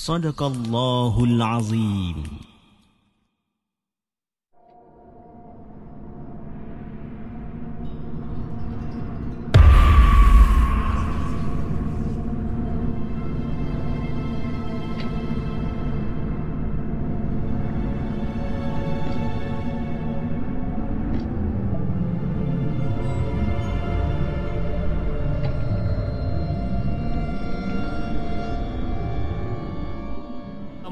Sadaqallahul Azim.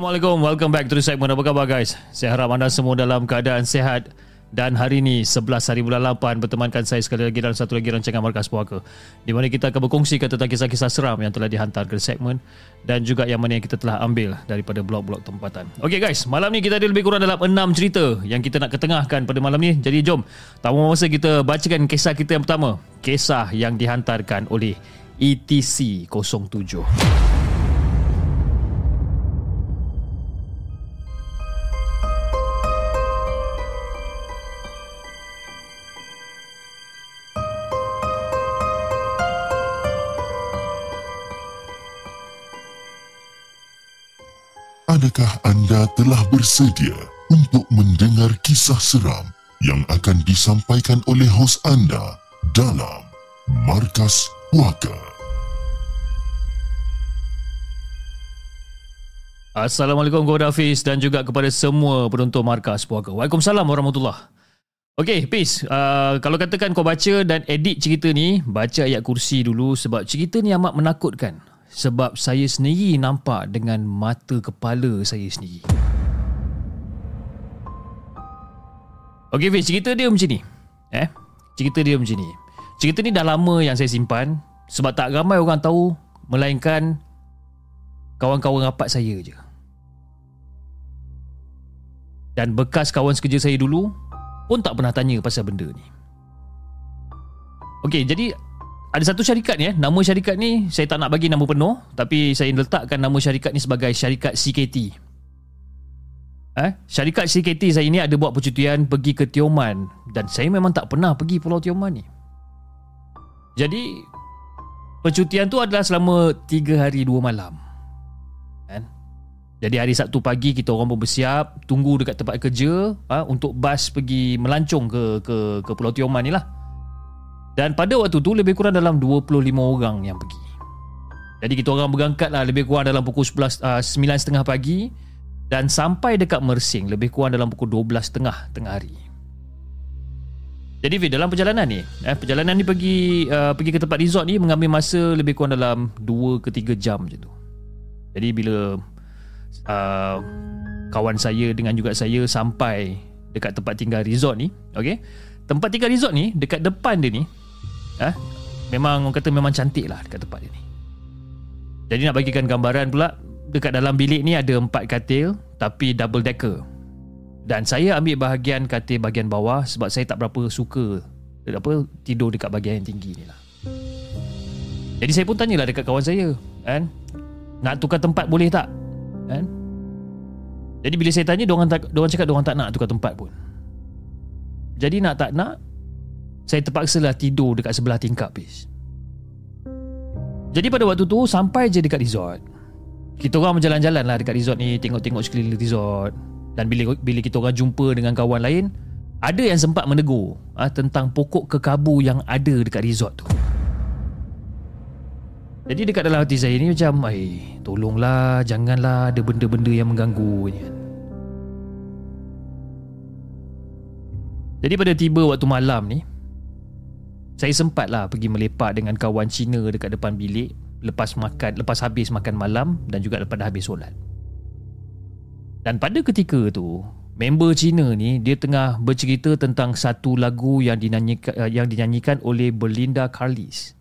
Assalamualaikum, welcome back to the segment. Apa khabar guys? Saya harap anda semua dalam keadaan sehat dan hari ini 11 hari bulan 8 bertemankan saya sekali lagi dalam satu lagi rancangan Markas Puaka di mana kita akan berkongsi tentang kisah-kisah seram yang telah dihantar ke segmen dan juga yang mana yang kita telah ambil daripada blog-blog tempatan. Okay guys, malam ni kita ada lebih kurang dalam 6 cerita yang kita nak ketengahkan pada malam ni. Jadi jom, tamu masa kita bacakan kisah kita yang pertama. Kisah yang dihantarkan oleh ETC 07. Adakah anda telah bersedia untuk mendengar kisah seram yang akan disampaikan oleh hos anda dalam Markas Puaka? Assalamualaikum kepada Hafiz dan juga kepada semua penonton Markas Puaka. Waalaikumsalam warahmatullahi Okay, Peace. Uh, kalau katakan kau baca dan edit cerita ni, baca ayat kursi dulu sebab cerita ni amat menakutkan. Sebab saya sendiri nampak dengan mata kepala saya sendiri. Okay, Fiz, cerita dia macam ni. Eh? Cerita dia macam ni. Cerita ni dah lama yang saya simpan sebab tak ramai orang tahu melainkan kawan-kawan rapat saya je. Dan bekas kawan sekerja saya dulu pun tak pernah tanya pasal benda ni. Okey, jadi ada satu syarikat ni eh, nama syarikat ni saya tak nak bagi nama penuh tapi saya letakkan nama syarikat ni sebagai syarikat CKT. Eh, syarikat CKT saya ni ada buat percutian pergi ke Tioman dan saya memang tak pernah pergi Pulau Tioman ni. Jadi percutian tu adalah selama 3 hari 2 malam. Kan? Jadi hari Sabtu pagi kita orang pun bersiap tunggu dekat tempat kerja ha, untuk bas pergi melancong ke ke ke Pulau Tioman ni lah. Dan pada waktu tu lebih kurang dalam 25 orang yang pergi. Jadi kita orang berangkat lah lebih kurang dalam pukul 11 uh, 9.30 pagi dan sampai dekat Mersing lebih kurang dalam pukul 12.30 tengah hari. Jadi Fid, dalam perjalanan ni, eh, perjalanan ni pergi uh, pergi ke tempat resort ni mengambil masa lebih kurang dalam 2 ke 3 jam macam tu. Jadi bila uh, kawan saya dengan juga saya sampai dekat tempat tinggal resort ni, okey. Tempat tinggal resort ni dekat depan dia ni, eh, memang orang kata memang cantik lah dekat tempat dia ni. Jadi nak bagikan gambaran pula, dekat dalam bilik ni ada empat katil tapi double decker. Dan saya ambil bahagian katil bahagian bawah sebab saya tak berapa suka apa tidur dekat bahagian yang tinggi ni lah. Jadi saya pun tanyalah dekat kawan saya, kan? Nak tukar tempat boleh tak? Kan? Jadi bila saya tanya, diorang, tak, diorang cakap diorang tak nak tukar tempat pun. Jadi nak tak nak, saya terpaksalah tidur dekat sebelah tingkap bis. Jadi pada waktu tu sampai je dekat resort. Kita orang berjalan-jalan lah dekat resort ni tengok-tengok sekeliling resort. Dan bila bila kita orang jumpa dengan kawan lain, ada yang sempat menegur ha, tentang pokok kekabu yang ada dekat resort tu. Jadi dekat dalam hati saya ni macam Ay, Tolonglah janganlah ada benda-benda yang mengganggu Jadi pada tiba waktu malam ni saya sempatlah pergi melepak dengan kawan Cina dekat depan bilik Lepas makan, lepas habis makan malam Dan juga lepas dah habis solat. Dan pada ketika tu Member Cina ni Dia tengah bercerita tentang satu lagu yang dinyanyikan, eh, yang dinyanyikan oleh Belinda Carlisle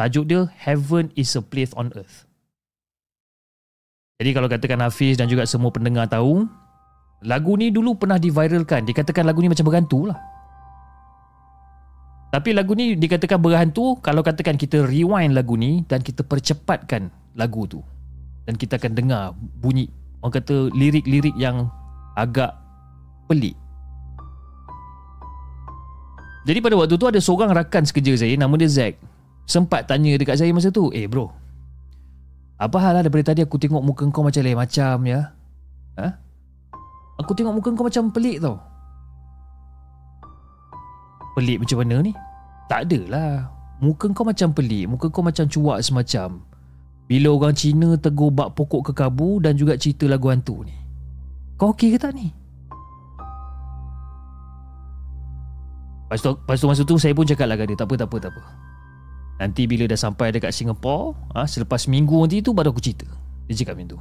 Tajuk dia Heaven is a place on earth. Jadi kalau katakan Hafiz dan juga semua pendengar tahu Lagu ni dulu pernah diviralkan Dikatakan lagu ni macam berhantu lah Tapi lagu ni dikatakan berhantu Kalau katakan kita rewind lagu ni Dan kita percepatkan lagu tu. Dan kita akan dengar bunyi. Orang kata lirik-lirik yang agak pelik. Jadi pada waktu tu ada seorang rakan sekerja saya Nama dia Zack. Sempat tanya dekat saya masa tu Eh bro Apa hal lah daripada tadi aku tengok muka kau macam lain macam ya? Ha? Aku tengok muka kau macam pelik tau Pelik macam mana ni? Tak adalah Muka kau macam pelik Muka kau macam cuak semacam Bila orang Cina tegur bak pokok kekabu Dan juga cerita lagu hantu ni Kau okey ke tak ni? Lepas tu, lepas tu masa tu saya pun cakap lah kat dia Tak apa, tak apa, tak apa Nanti bila dah sampai dekat Singapore ha, Selepas minggu nanti tu baru aku cerita Dia cakap macam tu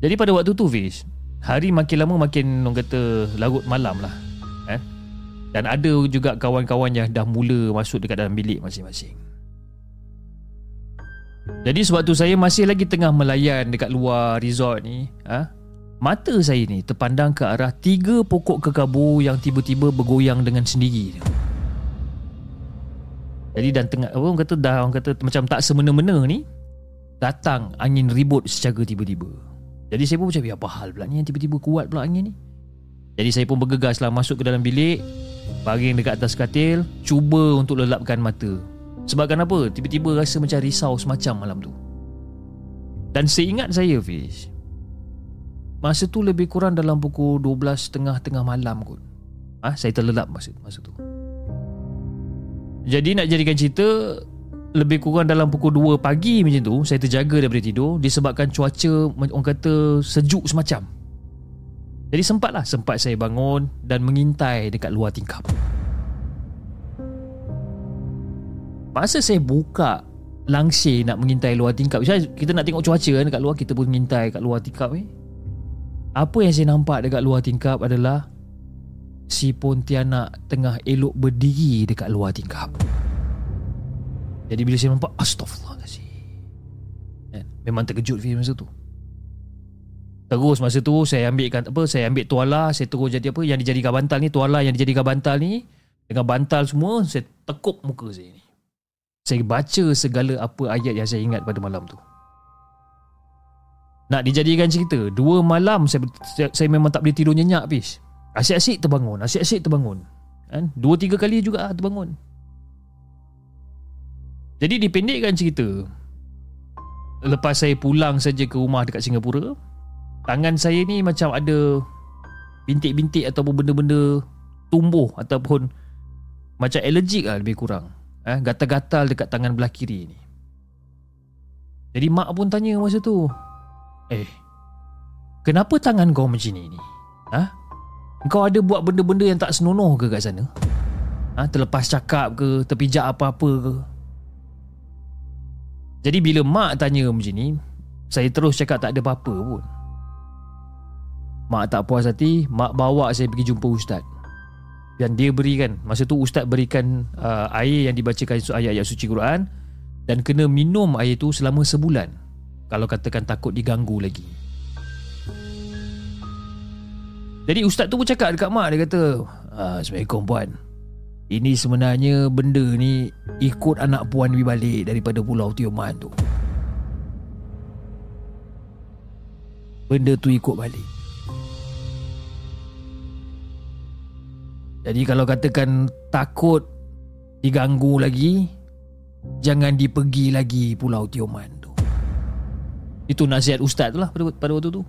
Jadi pada waktu tu Fish Hari makin lama makin orang kata larut malam lah eh? Dan ada juga kawan-kawan yang dah mula masuk dekat dalam bilik masing-masing Jadi sebab tu saya masih lagi tengah melayan dekat luar resort ni ha? Mata saya ni terpandang ke arah tiga pokok kekabu yang tiba-tiba bergoyang dengan sendiri Jadi dan tengah orang kata dah orang kata macam tak semena-mena ni Datang angin ribut secara tiba-tiba jadi saya pun macam apa hal pula ni yang tiba-tiba kuat pula angin ni. Jadi saya pun bergegas lah masuk ke dalam bilik. Baring dekat atas katil. Cuba untuk lelapkan mata. Sebab kenapa? Tiba-tiba rasa macam risau semacam malam tu. Dan seingat saya Fish. Masa tu lebih kurang dalam pukul 12 tengah-tengah malam kot. Ah, ha? saya terlelap masa, masa tu. Jadi nak jadikan cerita lebih kurang dalam pukul 2 pagi macam tu saya terjaga daripada tidur disebabkan cuaca orang kata sejuk semacam jadi sempatlah sempat saya bangun dan mengintai dekat luar tingkap masa saya buka langsir nak mengintai luar tingkap Misalnya kita nak tengok cuaca kan dekat luar kita pun mengintai kat luar tingkap eh apa yang saya nampak dekat luar tingkap adalah si Pontianak tengah elok berdiri dekat luar tingkap. Jadi bila saya nampak Astaghfirullahaladzim kan? Memang terkejut Fiz masa tu Terus masa tu saya ambil apa saya ambil tuala saya terus jadi apa yang dijadikan bantal ni tuala yang dijadikan bantal ni dengan bantal semua saya tekuk muka saya ni. Saya baca segala apa ayat yang saya ingat pada malam tu. Nak dijadikan cerita, dua malam saya saya, memang tak boleh tidur nyenyak Fiz. Asyik-asyik terbangun, asyik-asyik terbangun. Kan? Dua tiga kali juga terbangun. Jadi dipendekkan cerita Lepas saya pulang saja ke rumah dekat Singapura Tangan saya ni macam ada Bintik-bintik ataupun benda-benda Tumbuh ataupun Macam allergic lah lebih kurang eh, Gatal-gatal dekat tangan belah kiri ni Jadi mak pun tanya masa tu Eh Kenapa tangan kau macam ni ni? Ha? Kau ada buat benda-benda yang tak senonoh ke kat sana? Ha? Terlepas cakap ke Terpijak apa-apa ke jadi bila mak tanya macam ni Saya terus cakap tak ada apa-apa pun Mak tak puas hati Mak bawa saya pergi jumpa ustaz. Dan dia berikan. Masa tu ustaz berikan uh, Air yang dibacakan ayat-ayat suci Quran Dan kena minum air tu selama sebulan. Kalau katakan takut diganggu lagi. Jadi ustaz tu pun cakap dekat mak Dia kata ah, Assalamualaikum puan. Ini sebenarnya benda ni ikut anak puan ni balik daripada pulau Tioman tu. Benda tu ikut balik. Jadi kalau katakan takut diganggu lagi, jangan dipergi lagi pulau Tioman tu. Itu nasihat ustaz tu lah pada, pada waktu tu.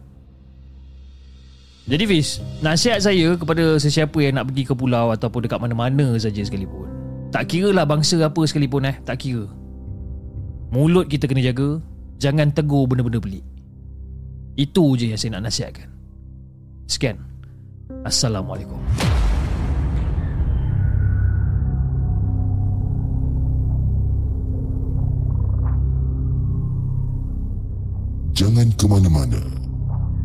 Jadi Fiz Nasihat saya kepada sesiapa yang nak pergi ke pulau Ataupun dekat mana-mana saja sekalipun. Tak kira lah bangsa apa sekalipun eh. Tak kira. Mulut kita kena jaga Jangan tegur benda-benda pelik. Itu je yang saya nak nasihatkan. Sekian. Assalamualaikum Jangan ke mana-mana.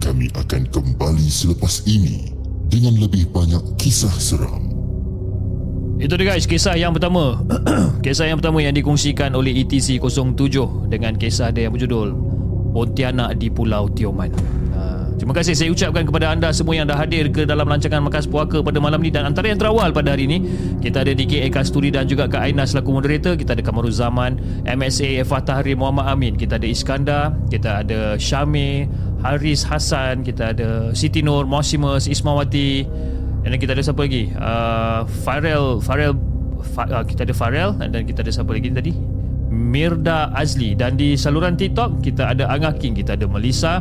Kami akan kembali selepas ini dengan lebih banyak kisah seram. Itu dia guys, kisah yang pertama. kisah yang pertama yang dikongsikan oleh ETC 07 dengan kisah dia yang berjudul Pontianak di Pulau Tioman. Terima kasih saya ucapkan kepada anda semua yang dah hadir ke dalam rancangan Makas Puaka pada malam ni. Dan antara yang terawal pada hari ini kita ada DK Eka Sturi dan juga Kak Aina selaku moderator. Kita ada Kamarul Zaman MSA Eva Tahrir Muhammad Amin. Kita ada Iskandar kita ada Syamir Haris Hassan kita ada Siti Nur Mosimus Ismawati dan kita ada siapa lagi? Uh, Farel Farel Fa, uh, kita ada Farel dan kita ada siapa lagi tadi? Mirda Azli. Dan di saluran TikTok kita ada Angah King kita ada Melissa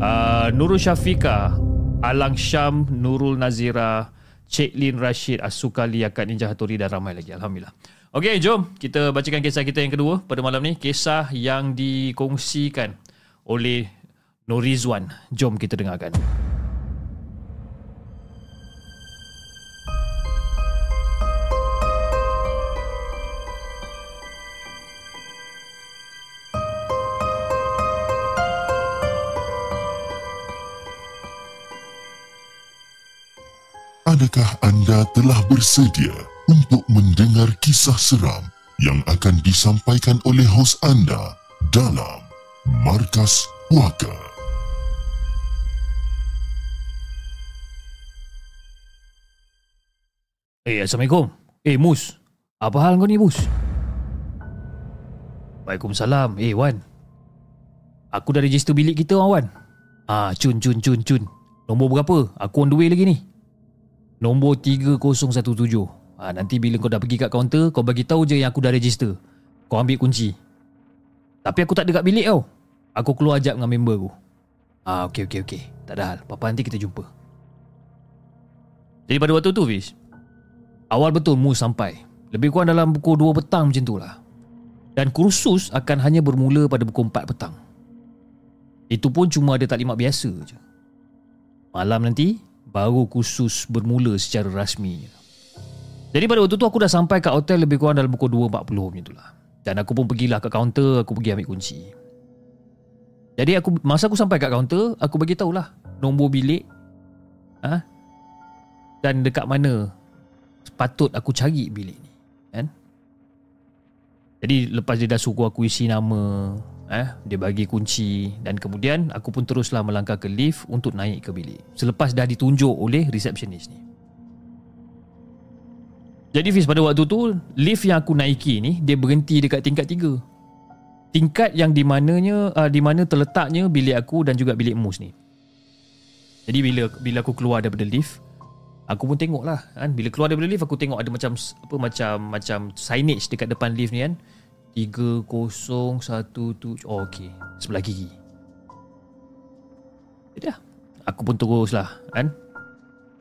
uh, Nurul Syafika Alang Syam Nurul Nazira Cik Lin Rashid Asukali Akad Ninja Hattori dan ramai lagi. Alhamdulillah. Okey jom kita bacakan kisah kita yang kedua pada malam ni. Kisah yang dikongsikan oleh Norizwan Jom kita dengarkan Adakah anda telah bersedia untuk mendengar kisah seram yang akan disampaikan oleh hos anda dalam Markas Puaka? Eh, Assalamualaikum. Eh, Mus. Apa hal kau ni, Mus? Waalaikumsalam. Eh, Wan. Aku dah register bilik kita, Wan. Ah, cun, cun, cun, cun. Nombor berapa? Aku on the way lagi ni. Nombor 3017. Ah, nanti bila kau dah pergi kat kaunter, kau bagi tahu je yang aku dah register. Kau ambil kunci. Tapi aku tak ada kat bilik tau. Aku keluar ajak dengan member aku. Ah, okey, okey, okey. Tak ada hal. Apa nanti kita jumpa. Jadi pada waktu tu, Fish, Awal betul Mu sampai Lebih kurang dalam pukul 2 petang macam tu lah Dan kursus akan hanya bermula pada pukul 4 petang Itu pun cuma ada taklimat biasa je Malam nanti Baru kursus bermula secara rasmi. Jadi pada waktu tu aku dah sampai kat hotel lebih kurang dalam pukul 2.40 macam tu lah. Dan aku pun pergilah ke kaunter Aku pergi ambil kunci. Jadi aku masa aku sampai kat kaunter Aku bagi tahulah Nombor bilik ha? Dan dekat mana patut aku cari bilik ni kan? Jadi lepas dia dah suruh aku isi nama eh dia bagi kunci. Dan kemudian aku pun teruslah melangkah ke lift untuk naik ke bilik. Selepas dah ditunjuk oleh resepsionis ni. Jadi Fiz pada waktu tu lift yang aku naiki ni dia berhenti dekat tingkat 3 tingkat yang di mananya uh, di mana terletaknya bilik aku dan juga bilik Mus ni. Jadi bila bila aku keluar daripada lift Aku pun tengok lah kan. Bila keluar daripada lift Aku tengok ada macam Apa macam Macam signage dekat depan lift ni kan 3017 Oh okey. Sebelah kiri. Jadi lah Aku pun terus lah kan?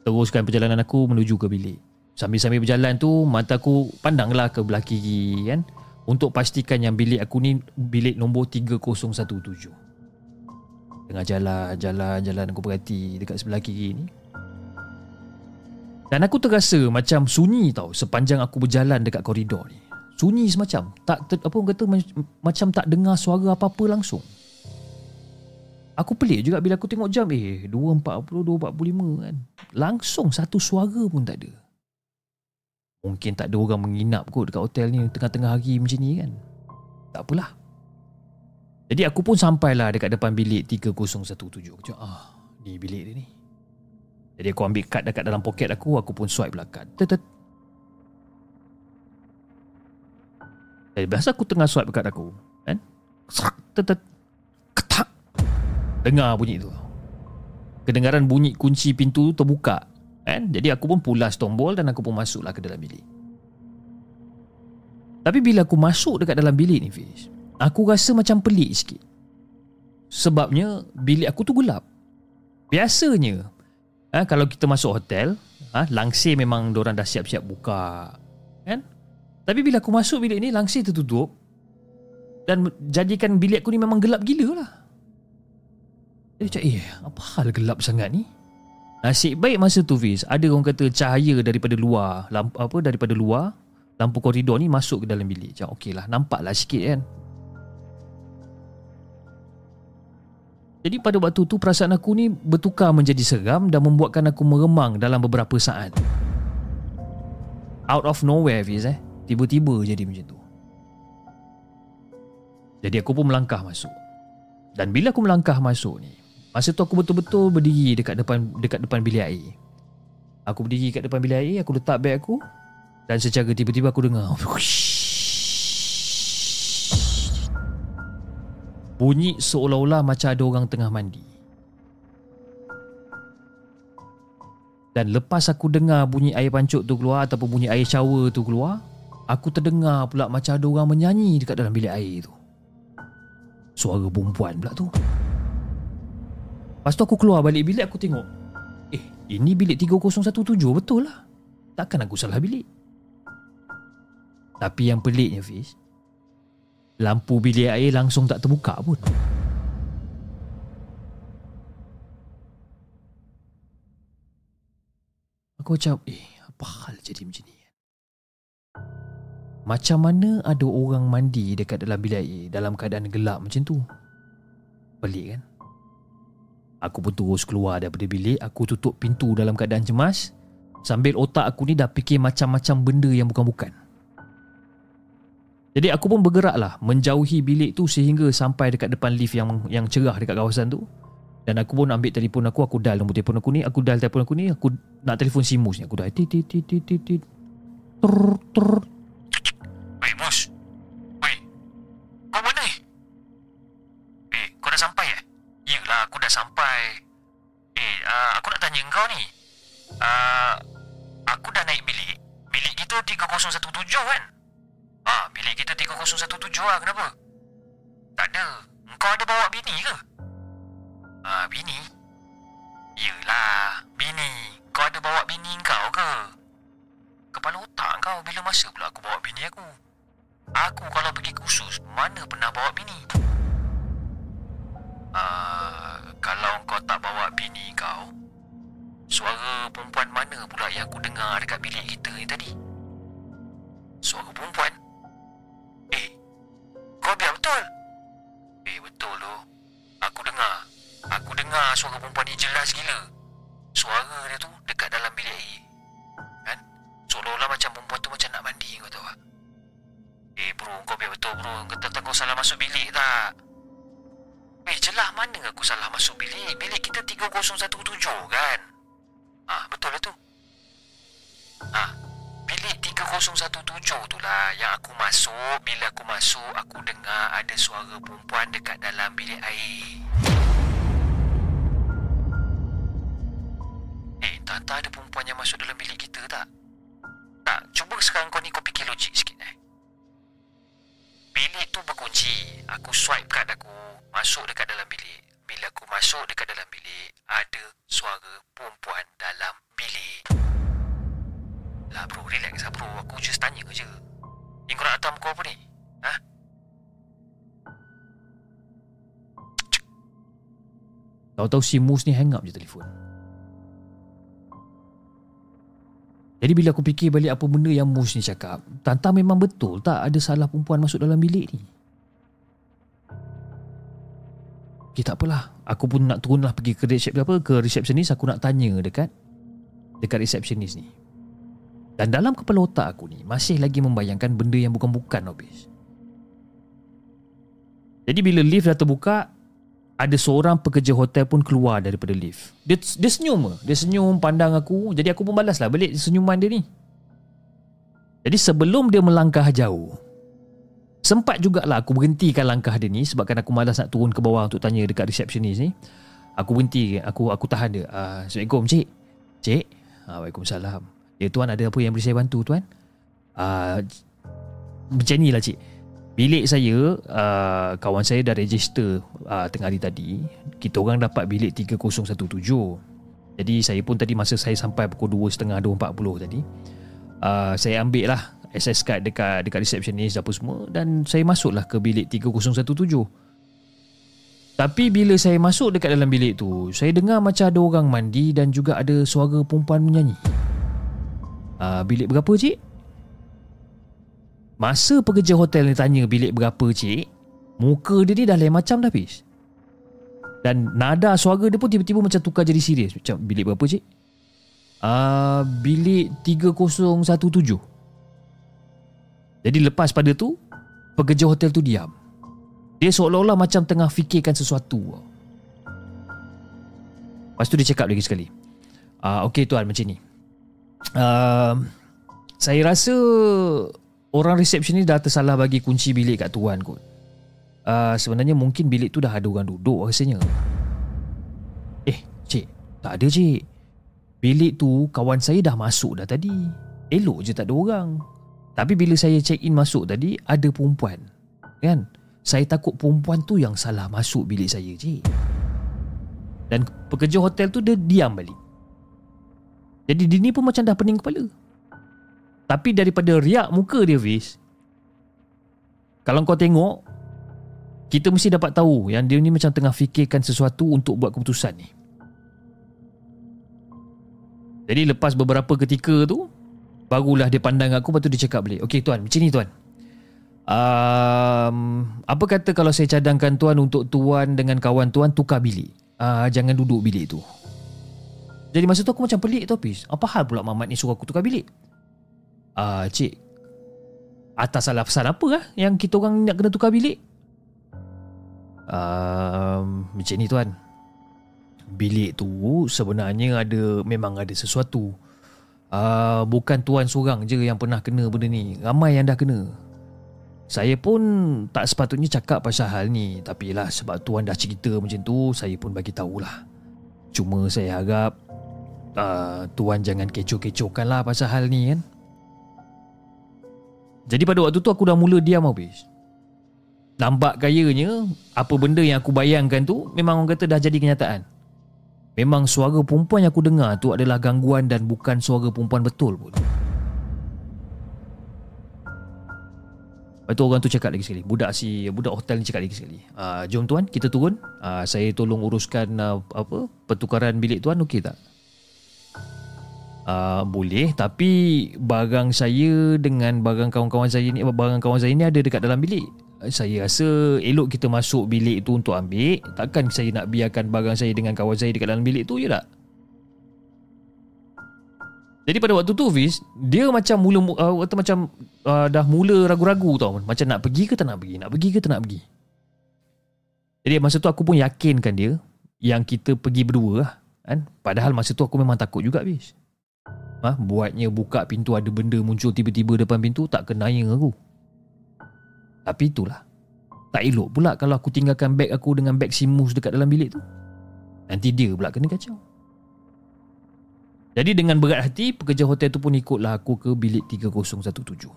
Teruskan perjalanan aku Menuju ke bilik. Sambil-sambil berjalan tu Mata aku Pandanglah ke belah kiri kan? Untuk pastikan yang bilik aku ni Bilik nombor 3017 Tengah jalan Jalan Jalan aku perhati Dekat sebelah kiri ni. Dan aku terasa macam sunyi tau sepanjang aku berjalan dekat koridor ni. Sunyi semacam. Tak ter, apa orang kata macam tak dengar suara apa-apa langsung. Aku pelik juga bila aku tengok jam eh 2.40 2.45 kan. Langsung satu suara pun tak ada. Mungkin tak ada orang menginap kot dekat hotel ni tengah-tengah hari macam ni kan. Tak apalah. Jadi aku pun sampailah dekat depan bilik 3017. Aku cakap ah ni bilik dia ni. Jadi aku ambil kad dekat dalam poket aku Aku pun swipe lah kad. Jadi biasa aku tengah swipe kad aku Kan? Tetet. Ketak. Dengar bunyi tu. Kedengaran bunyi kunci pintu tu terbuka Kan? Jadi aku pun pulas tombol Dan aku pun masuklah ke dalam bilik. Tapi bila aku masuk dekat dalam bilik ni Fiz Aku rasa macam pelik sikit. Sebabnya Bilik aku tu gelap. Biasanya ha, kalau kita masuk hotel ha, langsir memang orang dah siap-siap buka kan tapi bila aku masuk bilik ni langsir tertutup. Dan jadikan bilik aku ni memang gelap gila lah. Dia cakap eh apa hal gelap sangat ni? Nasib baik masa tu Fiz Ada orang kata cahaya daripada luar lampu, apa Daripada luar Lampu koridor ni masuk ke dalam bilik. Macam okey lah Nampak lah sikit kan. Jadi pada waktu tu perasaan aku ni bertukar menjadi seram dan membuatkan aku meremang dalam beberapa saat. Out of nowhere Fiz eh. Tiba-tiba jadi macam tu. Jadi aku pun melangkah masuk. Dan bila aku melangkah masuk ni, masa tu aku betul-betul berdiri dekat depan dekat depan bilik air. Aku berdiri kat depan bilik air, aku letak beg aku dan secara tiba-tiba aku dengar Bunyi seolah-olah macam ada orang tengah mandi. Dan lepas aku dengar bunyi air pancuk tu keluar ataupun bunyi air shower tu keluar, aku terdengar pula macam ada orang menyanyi dekat dalam bilik air tu. Suara perempuan pula tu. Lepas tu aku keluar balik bilik aku tengok. Eh, ini bilik 3017 betul lah. Takkan aku salah bilik. Tapi yang peliknya Fiz, Lampu bilik air langsung tak terbuka pun. Aku macam, eh, apa hal jadi macam ni? Macam mana ada orang mandi dekat dalam bilik air dalam keadaan gelap macam tu? Pelik kan? Aku pun terus keluar daripada bilik, aku tutup pintu dalam keadaan cemas sambil otak aku ni dah fikir macam-macam benda yang bukan-bukan. Jadi aku pun bergeraklah menjauhi bilik tu sehingga sampai dekat depan lift yang yang cerah dekat kawasan tu. Dan aku pun ambil telefon aku, aku dial nombor telefon aku ni, aku dial telefon aku ni, aku nak telefon si Mus ni. Aku dial tit tit tit tit tit tit. Tur Wei, Mus. Wei. Kau mana ni? Eh, kau dah sampai eh? Yelah, aku dah sampai. Eh, uh, aku nak tanya kau ni. Uh, aku dah naik bilik. Bilik kita 3017 kan? Ah, bilik kita 3017 lah. Kenapa? Tak ada. Kau ada bawa bini ke? Ah, bini? Yelah, bini. Kau ada bawa bini kau ke? Kepala otak kau bila masa pula aku bawa bini aku? Aku kalau pergi kursus, mana pernah bawa bini? Ah, kalau kau tak bawa bini kau, suara perempuan mana pula yang aku dengar dekat bilik kita ni tadi? Suara perempuan? Eh, kau biar betul? Eh, betul tu. Aku dengar. Aku dengar suara perempuan ni jelas gila. Suara dia tu dekat dalam bilik air. Kan? Seolah-olah macam perempuan tu macam nak mandi kau tahu tak? Eh bro, kau biar betul bro. Kau tak kau salah masuk bilik tak? Eh, jelah mana aku salah masuk bilik? Bilik kita 3017 kan? Ah, betul lah tu. Ah, bilik 3017 tu lah yang aku masuk. Bila aku masuk, aku dengar ada suara perempuan dekat dalam bilik air. Eh, tak ada perempuan yang masuk dalam bilik kita tak? Tak, cuba sekarang kau ni kau fikir logik sikit eh. Bilik tu berkunci. Aku swipe kad aku, masuk dekat dalam bilik. Bila aku masuk dekat dalam bilik, ada suara perempuan dalam bilik. Lah bro, relax lah bro. Aku just tanya je. Ni kau nak hantar apa ni? Ha? Tahu-tahu si Mus ni hang up je telefon. Jadi bila aku fikir balik apa benda yang Mus ni cakap, Tanta memang betul tak ada salah perempuan masuk dalam bilik ni. Okay, tak apalah. Aku pun nak turunlah pergi ke resep apa ke resepsionis aku nak tanya dekat dekat resepsionis ni. Dan dalam kepala otak aku ni masih lagi membayangkan benda yang bukan-bukan habis. Jadi bila lift dah terbuka, ada seorang pekerja hotel pun keluar daripada lift. Dia, dia senyum? Dia senyum pandang aku. Jadi aku pun balas lah balik senyuman dia ni. Jadi sebelum dia melangkah jauh, sempat jugalah aku berhentikan langkah dia ni sebabkan aku malas nak turun ke bawah untuk tanya dekat resepsionis ni. Aku berhenti, aku aku tahan dia. Uh, Assalamualaikum cik. Cik. Uh, Waalaikumsalam. Ya tuan ada apa yang boleh saya bantu tuan? Uh, macam ni lah cik. Bilik saya uh, Kawan saya dah register uh, Tengah hari tadi. Kita orang dapat bilik 3017 Jadi saya pun tadi Masa saya sampai pukul 2.30 2.40 tadi uh, Saya ambil lah Access card dekat Dekat receptionist Apa semua Dan saya masuklah ke bilik 3017 Tapi bila saya masuk Dekat dalam bilik tu Saya dengar macam ada orang mandi Dan juga ada suara perempuan menyanyi. Uh, Bilik berapa cik? Masa pekerja hotel ni tanya bilik berapa cik Muka dia ni dah lain macam dah habis Dan nada suara dia pun tiba-tiba macam tukar jadi serius. Macam bilik berapa cik? Uh, bilik 3017. Jadi lepas pada tu, pekerja hotel tu diam. Dia seolah-olah macam tengah fikirkan sesuatu. Lepas tu dia cakap lagi sekali. Uh, Okey tuan macam ni. Uh, saya rasa orang resepsi ni dah tersalah bagi kunci bilik kat tuan kot uh, sebenarnya mungkin bilik tu dah ada orang duduk rasanya. Eh, cik, tak ada cik. Bilik tu kawan saya dah masuk dah tadi. Elok je tak ada orang. Tapi bila saya check in masuk tadi, ada perempuan. Kan? Saya takut perempuan tu yang salah masuk bilik saya, cik. Dan pekerja hotel tu dia diam balik. Jadi dia ni pun macam dah pening kepala. Tapi daripada riak muka dia, Fiz, kalau kau tengok, kita mesti dapat tahu yang dia ni macam tengah fikirkan sesuatu untuk buat keputusan ni. Jadi lepas beberapa ketika tu, barulah dia pandang aku lepas tu dia cakap balik. Okey tuan, macam ni tuan. Um, apa kata kalau saya cadangkan tuan untuk tuan dengan kawan tuan tukar bilik? Uh, jangan duduk bilik tu. Jadi masa tu aku macam pelik Hafiz. Apa hal pula Mamat ni suruh aku tukar bilik? Uh, cik, atas salah pesan apa lah yang kita orang nak kena tukar bilik? um, macam ni tuan. Bilik tu sebenarnya ada memang ada sesuatu. Uh, bukan tuan seorang je yang pernah kena benda ni. Ramai yang dah kena. Saya pun tak sepatutnya cakap pasal hal ni. Tapi lah sebab tuan dah cerita macam tu saya pun bagi tahulah. Cuma saya harap uh, tuan jangan kecoh-kecohkan lah pasal hal ni kan jadi pada waktu tu aku dah mula diam habis nampak kayanya apa benda yang aku bayangkan tu memang orang kata dah jadi kenyataan. Memang suara perempuan yang aku dengar tu adalah gangguan dan bukan suara perempuan betul pun. Lepas tu orang tu cakap lagi sekali Budak si Budak hotel ni cakap lagi sekali uh, Jom tuan kita turun uh, Saya tolong uruskan uh, apa Pertukaran bilik tuan okey tak? Uh, boleh. Tapi Barang saya Dengan barang kawan-kawan saya ni Barang kawan saya ni ada dekat dalam bilik. Saya rasa elok kita masuk bilik tu untuk ambil. Takkan saya nak biarkan barang saya dengan kawan saya dekat dalam bilik tu je tak? Jadi pada waktu tu Fiz dia macam mula uh, atau macam uh, dah mula ragu-ragu tau. Macam nak pergi ke tak nak pergi? Nak pergi ke tak nak pergi? Jadi masa tu aku pun yakinkan dia yang kita pergi berdua lah kan? Padahal masa tu aku memang takut juga Fiz ha? buatnya buka pintu ada benda muncul tiba-tiba depan pintu tak kenanya aku. Tapi itulah. Tak elok pula kalau aku tinggalkan beg aku dengan beg Simus dekat dalam bilik tu. Nanti dia pula kena kacau. Jadi dengan berat hati Pekerja hotel tu pun ikutlah aku ke bilik 3017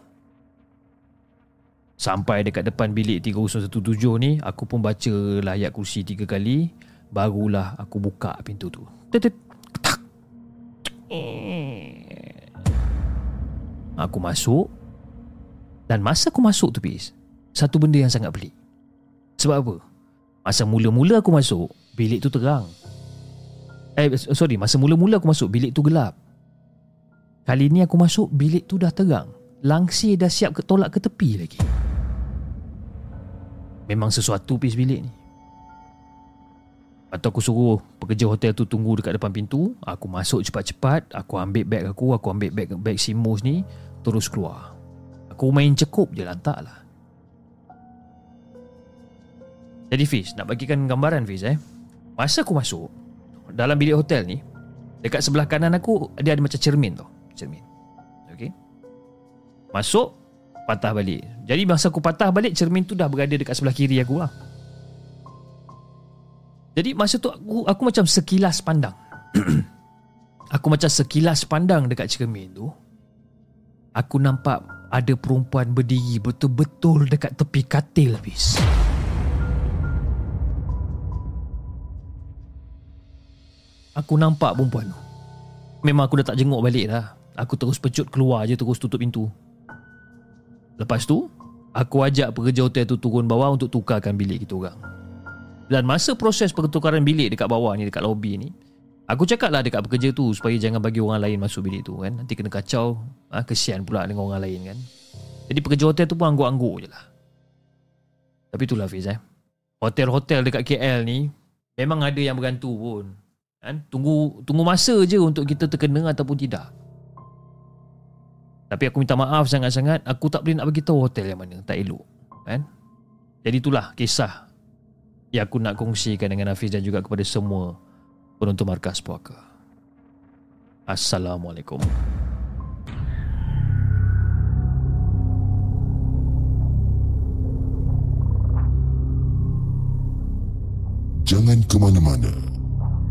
Sampai dekat depan bilik 3017 ni Aku pun baca layak kursi tiga kali Barulah aku buka pintu tu. Tetet Aku masuk Dan masa aku masuk tu Pis satu benda yang sangat pelik. Sebab apa? Masa mula-mula aku masuk, bilik tu terang. Eh, sorry, masa mula-mula aku masuk, bilik tu gelap. Kali ni aku masuk, bilik tu dah terang. Langsir dah siap ke tolak ke tepi lagi. Memang sesuatu pis bilik ni. Atau aku suruh pekerja hotel tu tunggu dekat depan pintu Aku masuk cepat-cepat Aku ambil beg aku Aku ambil beg, beg Simus ni Terus keluar. Aku main cekup je lantak lah. Jadi Fiz Nak bagikan gambaran Fiz eh. Masa aku masuk Dalam bilik hotel ni Dekat sebelah kanan aku Dia ada macam cermin tau. Cermin. Okay Masuk Patah balik. Jadi masa aku patah balik Cermin tu dah berada Dekat sebelah kiri aku lah. Jadi masa tu aku, aku macam sekilas pandang. Aku macam sekilas pandang Dekat cermin tu Aku nampak Ada perempuan berdiri Betul-betul dekat tepi katil Fiz Aku nampak perempuan tu. Memang aku dah tak jenguk balik dah. Aku terus pecut keluar je Terus tutup pintu. Lepas tu Aku ajak pekerja hotel tu turun bawah Untuk tukarkan bilik kita orang. Dan masa proses pertukaran bilik Dekat bawah ni Dekat lobby ni Aku cakap lah dekat pekerja tu Supaya jangan bagi orang lain masuk bilik tu kan Nanti kena kacau ha, Kesian pula dengan orang lain kan Jadi pekerja hotel tu pun angguk-angguk je lah Tapi itulah Fiz eh Hotel-hotel dekat KL ni Memang ada yang bergantu pun. Kan? Tunggu tunggu masa je untuk kita terkena ataupun tidak. Tapi aku minta maaf sangat-sangat, aku tak boleh nak bagi tahu hotel yang mana, tak elok. Kan? Jadi itulah kisah yang aku nak kongsikan dengan Hafiz dan juga kepada semua penonton markas puaka. Assalamualaikum. Jangan ke mana-mana.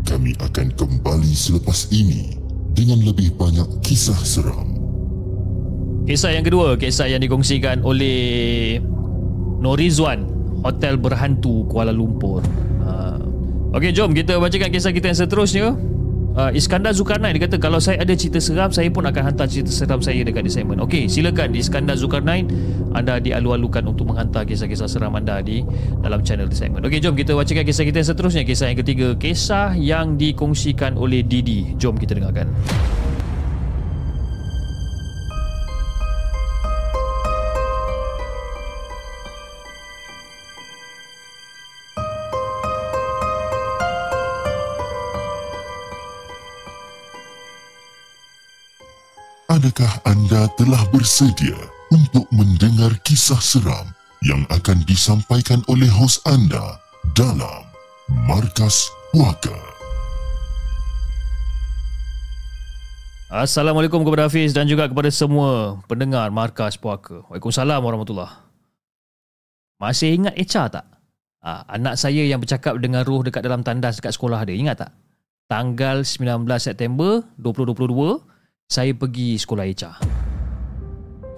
Kami akan kembali selepas ini dengan lebih banyak kisah seram. Kisah yang kedua, kisah yang dikongsikan oleh Norizwan, Hotel Berhantu Kuala Lumpur. Okey, jom kita bacakan kisah kita yang seterusnya. Uh, Iskandar Zulkarnain dia kata kalau saya ada cerita seram saya pun akan hantar cerita seram saya dekat di segmen. Okey, silakan Iskandar Zulkarnain anda dialu-alukan untuk menghantar kisah-kisah seram anda di dalam channel segmen. Okey, jom kita bacakan kisah kita yang seterusnya. Kisah yang ketiga, kisah yang dikongsikan oleh Didi. Jom kita dengarkan. Adakah anda telah bersedia untuk mendengar kisah seram yang akan disampaikan oleh hos anda dalam Markas Puaka? Assalamualaikum kepada Hafiz dan juga kepada semua pendengar Markas Puaka. Waalaikumsalam warahmatullahi Masih ingat Echa tak? Ha, anak saya yang bercakap dengan roh dekat dalam tandas dekat sekolah dia. Ingat tak? Tanggal 19 September 2022, saya pergi sekolah Echa.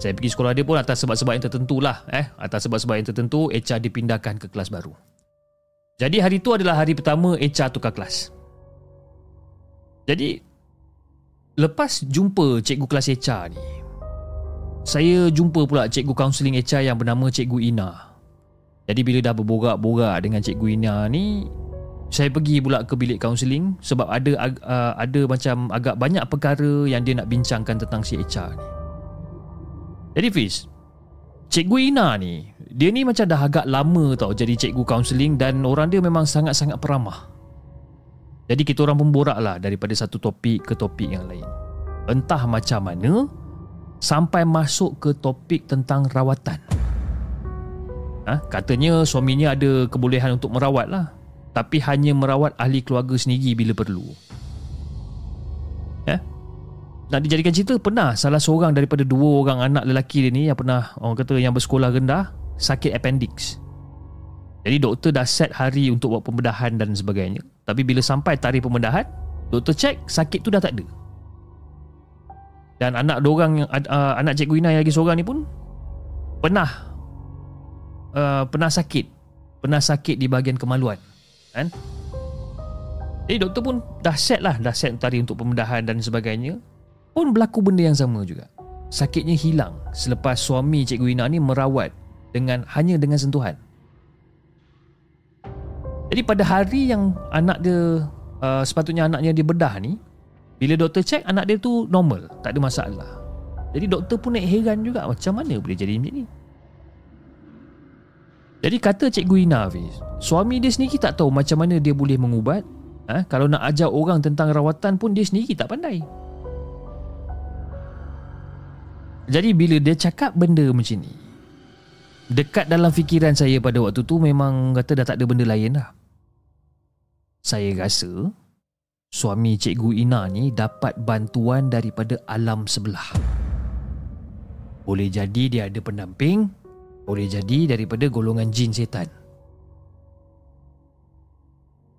Saya pergi sekolah dia pun atas sebab-sebab yang tertentu lah. Eh, atas sebab-sebab yang tertentu, Echa dipindahkan ke kelas baru. Jadi hari itu adalah hari pertama Echa tukar kelas. Jadi, lepas jumpa cikgu kelas Echa ni, saya jumpa pula cikgu kaunseling Echa yang bernama Cikgu Ina. Jadi bila dah berborak-borak dengan Cikgu Ina ni, saya pergi pula ke bilik kaunseling sebab ada uh, ada macam agak banyak perkara yang dia nak bincangkan tentang si HR ni. Jadi Fiz, Cikgu Ina ni, dia ni macam dah agak lama tau jadi cikgu kaunseling dan orang dia memang sangat-sangat peramah. Jadi kita orang pun borak lah daripada satu topik ke topik yang lain. Entah macam mana, sampai masuk ke topik tentang rawatan. Ha? Katanya suaminya ada kebolehan untuk merawat lah tapi hanya merawat ahli keluarga sendiri bila perlu. Ya? Nak dijadikan cerita pernah salah seorang daripada dua orang anak lelaki dia ni yang pernah orang kata yang bersekolah rendah sakit appendix. Jadi doktor dah set hari untuk buat pembedahan dan sebagainya. Tapi bila sampai tarikh pembedahan, doktor cek sakit tu dah tak ada. Dan anak dua orang yang uh, anak cikgu Ina yang lagi seorang ni pun pernah uh, pernah sakit, pernah sakit di bahagian kemaluan kan? Jadi doktor pun dah set lah. Dah set tarikh untuk pembedahan dan sebagainya. Pun berlaku benda yang sama juga. Sakitnya hilang selepas suami Cikgu Ina ni merawat dengan hanya dengan sentuhan. Jadi pada hari yang anak dia uh, sepatutnya anaknya dia bedah ni bila doktor cek anak dia tu normal. Tak ada masalah. Jadi doktor pun naik heran juga macam mana boleh jadi macam ni jadi kata Cikgu Ina Hafiz Suami dia sendiri tak tahu macam mana dia boleh mengubat. Ha? Kalau nak ajar orang tentang rawatan pun dia sendiri tak pandai. Jadi bila dia cakap benda macam ni Dekat dalam fikiran saya pada waktu tu memang kata dah tak ada benda lain lah. Saya rasa Suami Cikgu Ina ni dapat bantuan daripada alam sebelah. Boleh jadi dia ada pendamping boleh jadi daripada golongan jin setan.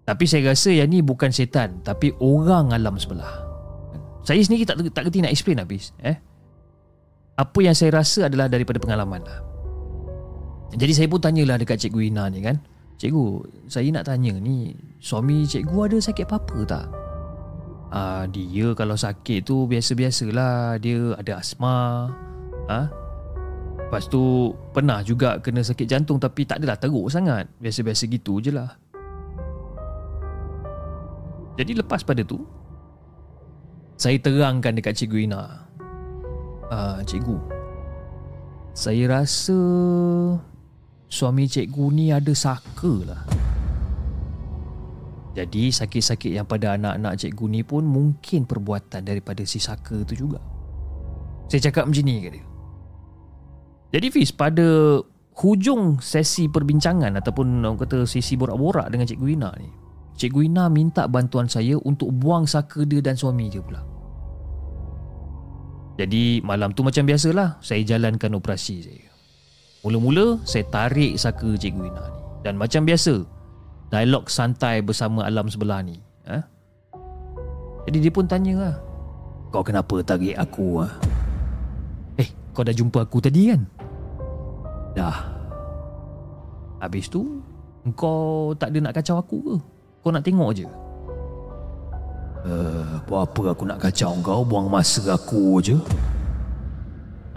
Tapi saya rasa yang ni bukan setan tapi orang alam sebelah. Saya sendiri tak tak kerti nak explain habis, eh. Apa yang saya rasa adalah daripada pengalaman lah. Jadi saya pun tanyalah dekat Cikgu Ina ni kan. Cikgu, saya nak tanya ni, suami cikgu ada sakit apa-apa tak? Ah, dia kalau sakit tu biasa-biasalah, dia ada asma. Ah, Lepas tu pernah juga kena sakit jantung tapi tak adalah teruk sangat. Biasa-biasa gitu je lah. Jadi lepas pada tu, saya terangkan dekat Cikgu Ina. Ah, Cikgu, saya rasa suami Cikgu ni ada saka lah. Jadi sakit-sakit yang pada anak-anak cikgu ni pun mungkin perbuatan daripada si Saka tu juga. Saya cakap macam ni ke dia. Jadi Fiz, pada hujung sesi perbincangan ataupun orang kata sesi borak-borak dengan Cikgu Ina ni, Cikgu Ina minta bantuan saya untuk buang Saka dia dan suami dia pula. Jadi malam tu macam biasalah, saya jalankan operasi saya. Mula-mula saya tarik Saka Cikgu Ina ni. Dan macam biasa, dialog santai bersama alam sebelah ni. Ha? Jadi dia pun tanya lah, kau kenapa tarik aku? Ha? Eh, kau dah jumpa aku tadi kan? Dah. Habis tu, kau tak ada nak kacau aku ke? Kau nak tengok je? Uh, buat apa aku nak kacau kau Buang masa aku je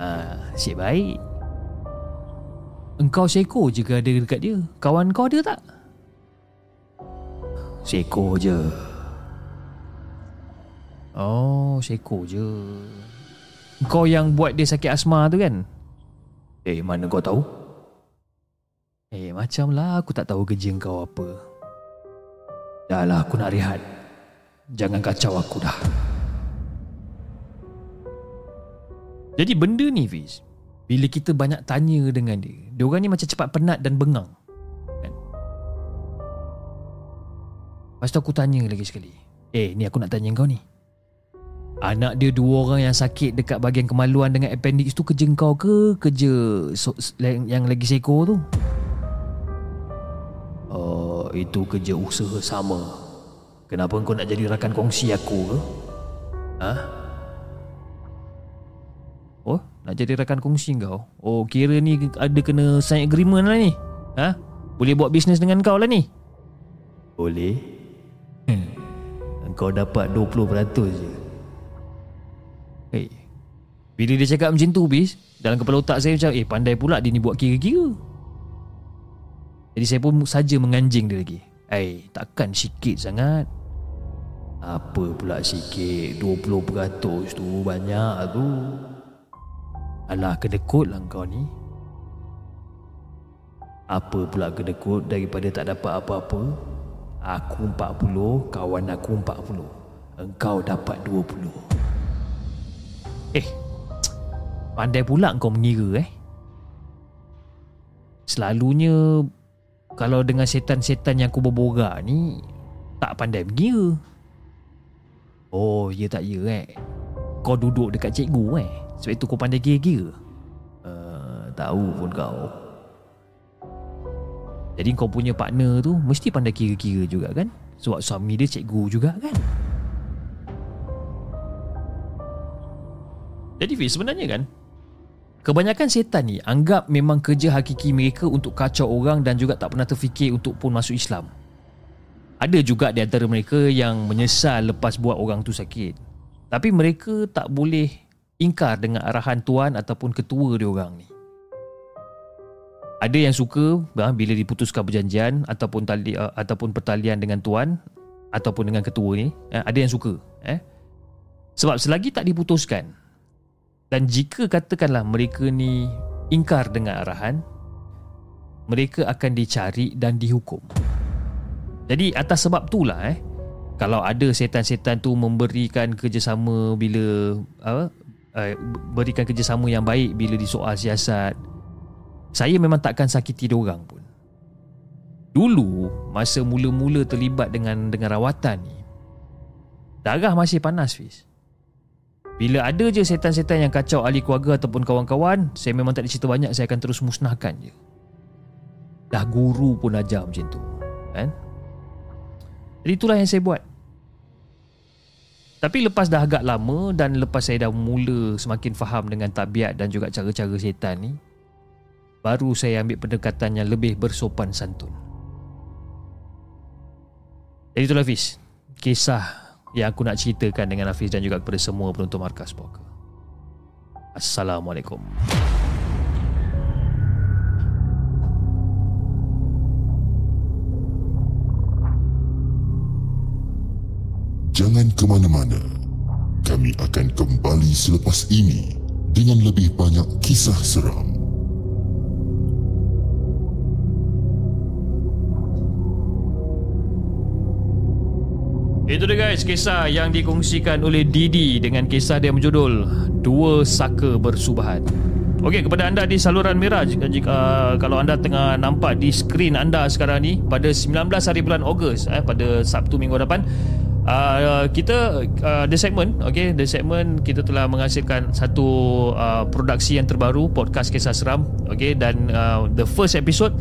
Ah, Asyik baik Engkau seko je ke ada dekat dia Kawan kau ada tak? Seko je Oh seko je Kau yang buat dia sakit asma tu kan? Eh mana kau tahu? Eh macam lah aku tak tahu kerja kau apa. Dah lah aku nak rehat. Jangan kacau aku dah. Jadi benda ni Fiz Bila kita banyak tanya dengan dia Dia orang ni macam cepat penat dan bengang kan? Lepas tu aku tanya lagi sekali. Eh ni aku nak tanya kau ni Anak dia dua orang yang sakit dekat bahagian kemaluan dengan appendix tu kerja kau ke kerja so, yang, lagi seko tu? Oh, itu kerja usaha sama. Kenapa kau nak jadi rakan kongsi aku ke? Ha? Oh, nak jadi rakan kongsi kau? Oh, kira ni ada kena sign agreement lah ni. Ha? Boleh buat bisnes dengan kau lah ni? Boleh. Hmm. Kau dapat 20% je. Hey. Bila dia cakap macam tu bis Dalam kepala otak saya macam Eh pandai pula dia ni buat kira-kira. Jadi saya pun saja menganjing dia lagi. Eh takkan sikit sangat. Apa pula sikit? 20% tu banyak tu. Alah kedekut lah kau ni. Apa pula kedekut daripada tak dapat apa-apa? Aku 40 Kawan aku 40 Engkau dapat 20 Eh Pandai pula kau mengira eh? Selalunya Kalau dengan setan-setan yang aku berborak ni Tak pandai mengira. Oh ya tak ya eh? Kau duduk dekat cikgu eh? Sebab itu kau pandai kira-kira uh, Tahu pun kau. Jadi kau punya partner tu Mesti pandai kira-kira juga kan? Sebab suami dia cikgu juga kan Jadi Fiz sebenarnya kan Kebanyakan setan ni anggap memang kerja hakiki mereka untuk kacau orang dan juga tak pernah terfikir untuk pun masuk Islam. Ada juga di antara mereka yang menyesal lepas buat orang tu sakit. Tapi mereka tak boleh ingkar dengan arahan tuan ataupun ketua dia orang ni. Ada yang suka bila diputuskan perjanjian ataupun tali uh, ataupun pertalian dengan tuan ataupun dengan ketua ni, eh, ada yang suka, eh. Sebab selagi tak diputuskan, dan jika katakanlah mereka ni ingkar dengan arahan, mereka akan dicari dan dihukum. Jadi atas sebab itulah eh, kalau ada setan-setan tu memberikan kerjasama bila apa, uh, berikan kerjasama yang baik bila disoal siasat, saya memang takkan sakiti orang pun. Dulu masa mula-mula terlibat dengan dengan rawatan ni, darah masih panas Fiz. Bila ada je setan-setan yang kacau ahli keluarga ataupun kawan-kawan, saya memang tak cerita banyak, saya akan terus musnahkan je. Dah guru pun ajar macam tu. Kan? Jadi itulah yang saya buat. Tapi lepas dah agak lama dan lepas saya dah mula semakin faham dengan tabiat dan juga cara-cara setan ni, baru saya ambil pendekatan yang lebih bersopan santun. Jadi itulah Fiz, kisah yang aku nak ceritakan dengan Hafiz dan juga kepada semua penonton Markas Poker. Assalamualaikum. Jangan ke mana-mana. Kami akan kembali selepas ini dengan lebih banyak kisah seram. Itu dia guys Kisah yang dikongsikan oleh Didi Dengan kisah dia berjudul Dua Saka Bersubahan. Okey kepada anda di saluran merah jika, jika uh, kalau anda tengah nampak di skrin anda sekarang ni pada 19 hari bulan Ogos eh pada Sabtu minggu depan uh, kita uh, the segment okey the segment kita telah menghasilkan satu uh, produksi yang terbaru podcast kisah seram okey dan uh, the first episode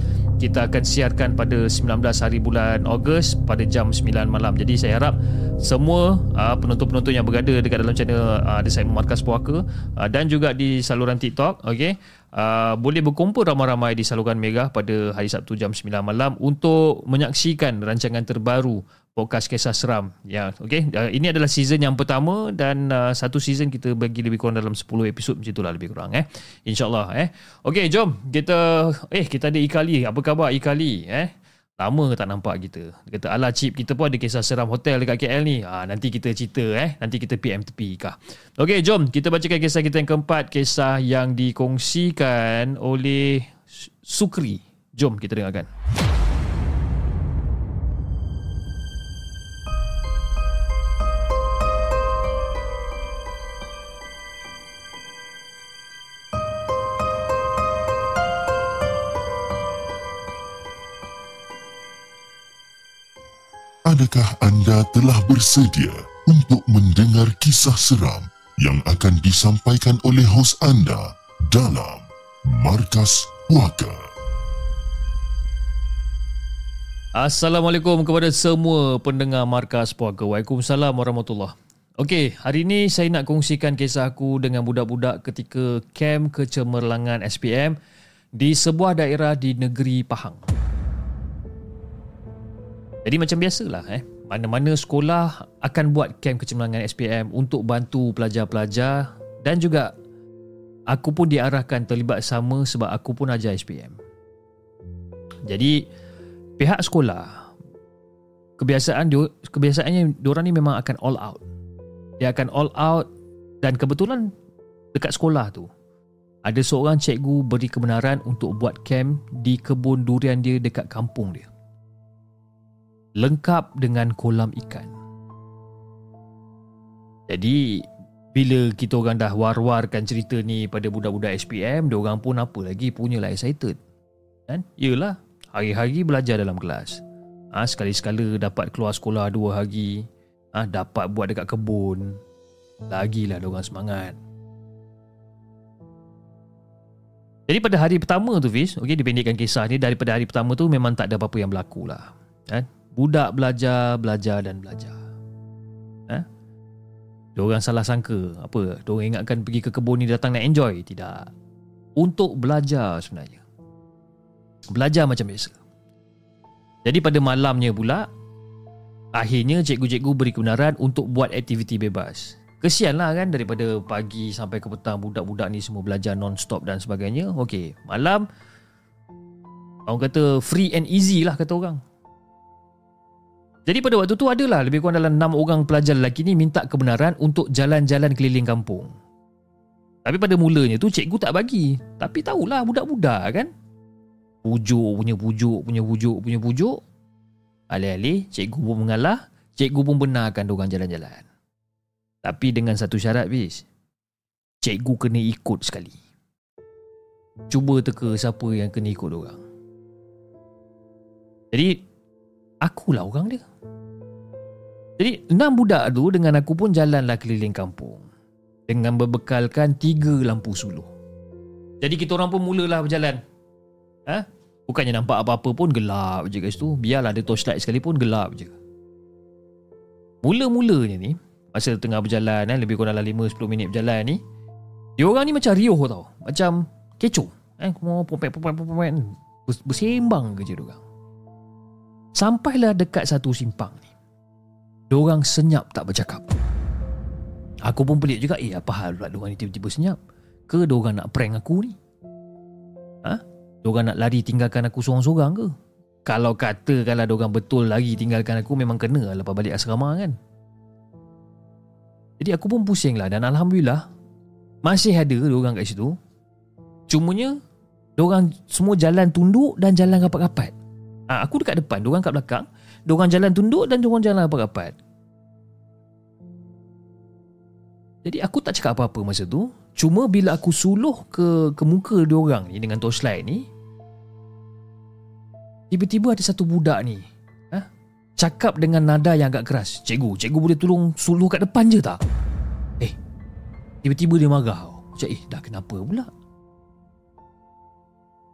kita akan siarkan pada 19 hari bulan Ogos pada jam 9 malam. Jadi saya harap semua uh, penonton-penonton yang berada dekat dalam channel uh, The Segment Markas Puaka uh, dan juga di saluran TikTok, okay, uh, boleh berkumpul ramai-ramai di saluran Mega pada hari Sabtu jam 9 malam untuk menyaksikan rancangan terbaru podcast kisah seram. Ya okey. Uh, ini adalah season yang pertama dan uh, satu season kita bagi lebih kurang dalam 10 episod macam itulah lebih kurang eh. Insyaallah eh. Okey jom kita eh kita ada Ikali. Apa khabar Ikali eh? Lama tak nampak kita. Dia kata ala chip kita pun ada kisah seram hotel dekat KL ni. Ha, nanti kita cerita eh. Nanti kita PM tepi kah. Okey jom kita bacakan kisah kita yang keempat kisah yang dikongsikan oleh Sukri. Jom kita dengarkan Adakah anda telah bersedia untuk mendengar kisah seram yang akan disampaikan oleh hos anda dalam Markas Puaka? Assalamualaikum kepada semua pendengar Markas Puaka. Waalaikumsalam warahmatullahi Okey, hari ini saya nak kongsikan kisah aku dengan budak-budak ketika kem kecemerlangan SPM di sebuah daerah di negeri Pahang. Jadi macam biasalah eh mana-mana sekolah akan buat kem kecemerlangan SPM untuk bantu pelajar-pelajar dan juga aku pun diarahkan terlibat sama sebab aku pun ajar SPM. Jadi pihak sekolah kebiasaan dia kebiasaannya diorang ni memang akan all out. Dia akan all out dan kebetulan dekat sekolah tu ada seorang cikgu beri kebenaran untuk buat kem di kebun durian dia dekat kampung dia lengkap dengan kolam ikan. Jadi bila kita orang dah war-warkan cerita ni pada budak-budak SPM, dia orang pun apa lagi punyalah excited. Kan? Yalah, hari-hari belajar dalam kelas. Ha, sekali-sekala dapat keluar sekolah dua hari, ha, dapat buat dekat kebun. Lagilah dia orang semangat. Jadi pada hari pertama tu Fiz, okey dipendekkan kisah ni daripada hari pertama tu memang tak ada apa-apa yang berlaku lah. Kan? Budak belajar, belajar dan belajar. Eh? Diorang salah sangka. Apa? Diorang ingatkan pergi ke kebun ni datang nak enjoy. Tidak. Untuk belajar sebenarnya. Belajar macam biasa. Jadi pada malamnya pula, akhirnya cikgu-cikgu beri kebenaran untuk buat aktiviti bebas. Kesian lah kan daripada pagi sampai ke petang budak-budak ni semua belajar non-stop dan sebagainya. Okey, malam orang kata free and easy lah kata orang. Jadi pada waktu tu adalah lebih kurang dalam 6 orang pelajar lelaki ni minta kebenaran untuk jalan-jalan keliling kampung. Tapi pada mulanya tu cikgu tak bagi. Tapi tahulah budak-budak kan. Pujuk punya pujuk punya pujuk punya pujuk. Alih-alih cikgu pun mengalah, cikgu pun benarkan diorang jalan-jalan. Tapi dengan satu syarat bis. Cikgu kena ikut sekali. Cuba teka siapa yang kena ikut diorang. Jadi akulah orang dia. Jadi enam budak tu dengan aku pun jalanlah keliling kampung dengan berbekalkan tiga lampu suluh. Jadi kita orang pun mulalah berjalan. Ha? Bukannya nampak apa-apa pun gelap je kat situ. Biarlah ada torchlight sekalipun gelap je. Mula-mulanya ni, masa tengah berjalan eh, lebih kurang dalam 5-10 minit berjalan ni, dia orang ni macam riuh tau. Macam kecoh. Eh, bersembang kerja dia orang. Sampailah dekat satu simpang ni. Diorang senyap tak bercakap. Aku pun pelik juga, eh apa hal pula diorang ni tiba-tiba senyap? Ke diorang nak prank aku ni? Ha? Diorang nak lari tinggalkan aku seorang-seorang ke? Kalau kata kalau diorang betul lari tinggalkan aku memang kena lah lepas balik asrama kan? Jadi aku pun pusing lah dan Alhamdulillah masih ada diorang kat situ. Cumanya diorang semua jalan tunduk dan jalan rapat-rapat. Ha, aku dekat depan, diorang kat belakang. Diorang jalan tunduk dan diorang jalan rapat-rapat. Jadi aku tak cakap apa-apa masa tu. Cuma bila aku suluh ke ke muka diorang ni dengan torchlight ni, tiba-tiba ada satu budak ni ha? cakap dengan nada yang agak keras. Cikgu, cikgu boleh tolong suluh kat depan je tak? Eh, tiba-tiba dia marah. Macam, eh, dah kenapa pula?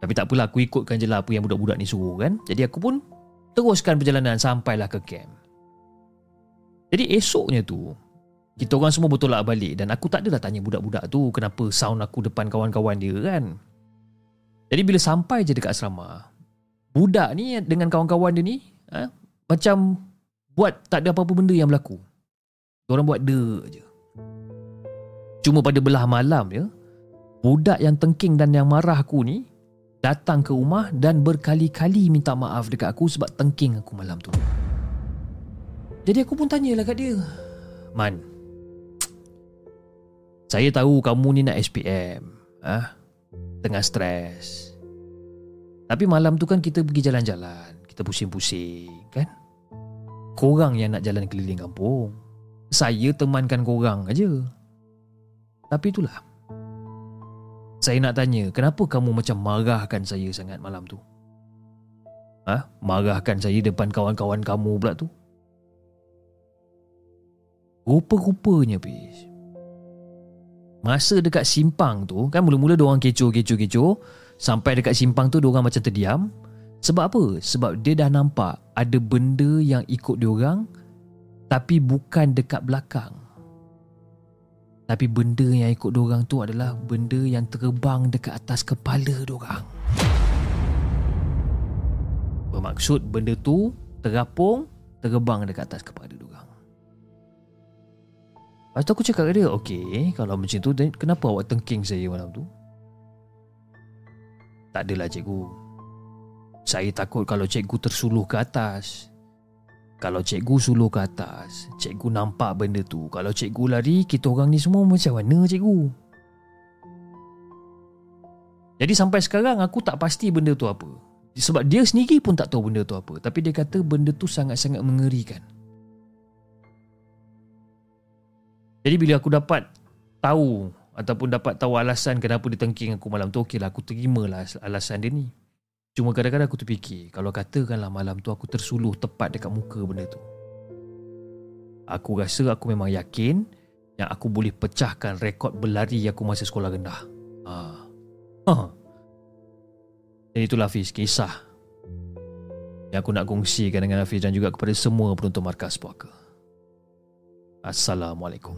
Tapi tak apalah aku ikutkan je lah apa yang budak-budak ni suruh kan. Jadi aku pun teruskan perjalanan sampailah ke camp. Jadi esoknya tu, kita orang semua bertolak balik dan aku tak adalah tanya budak-budak tu kenapa sound aku depan kawan-kawan dia kan. Jadi bila sampai je dekat asrama, budak ni dengan kawan-kawan dia ni ha, macam buat tak ada apa-apa benda yang berlaku. Orang buat de je. Cuma pada belah malam ya, budak yang tengking dan yang marah aku ni datang ke rumah dan berkali-kali minta maaf dekat aku sebab tengking aku malam tu. Jadi aku pun tanyalah kat dia. Man, saya tahu kamu ni nak SPM. Ah, tengah stres. Tapi malam tu kan kita pergi jalan-jalan. Kita pusing-pusing, kan? Korang yang nak jalan keliling kampung. Saya temankan korang aja. Tapi itulah. Saya nak tanya, kenapa kamu macam marahkan saya sangat malam tu? Ha? Marahkan saya depan kawan-kawan kamu pula tu? Rupa-rupanya, Pis. Masa dekat simpang tu, kan mula-mula diorang kecoh-kecoh-kecoh, sampai dekat simpang tu diorang macam terdiam. Sebab apa? Sebab dia dah nampak ada benda yang ikut diorang, tapi bukan dekat belakang. Tapi benda yang ikut dorang tu adalah benda yang terbang dekat atas kepala dorang. Bermaksud benda tu terapung terbang dekat atas kepala dorang. Lepas tu aku cakap dia, okey, kalau macam tu, then kenapa awak tengking saya malam tu? Tak adalah cikgu. Saya takut kalau cikgu tersuluh ke atas. Kalau cikgu suluh ke atas, cikgu nampak benda tu. Kalau cikgu lari, kita orang ni semua macam mana cikgu? Jadi sampai sekarang aku tak pasti benda tu apa. Sebab dia sendiri pun tak tahu benda tu apa. Tapi dia kata benda tu sangat-sangat mengerikan. Jadi bila aku dapat tahu ataupun dapat tahu alasan kenapa dia tengking aku malam tu, okeylah aku terimalah alasan dia ni. Cuma kadang-kadang aku terfikir Kalau katakanlah malam tu aku tersuluh tepat dekat muka benda tu Aku rasa aku memang yakin Yang aku boleh pecahkan rekod berlari aku masa sekolah rendah ha. Ha. Dan itulah Hafiz kisah Yang aku nak kongsikan dengan Hafiz dan juga kepada semua penonton Markas Puaka Assalamualaikum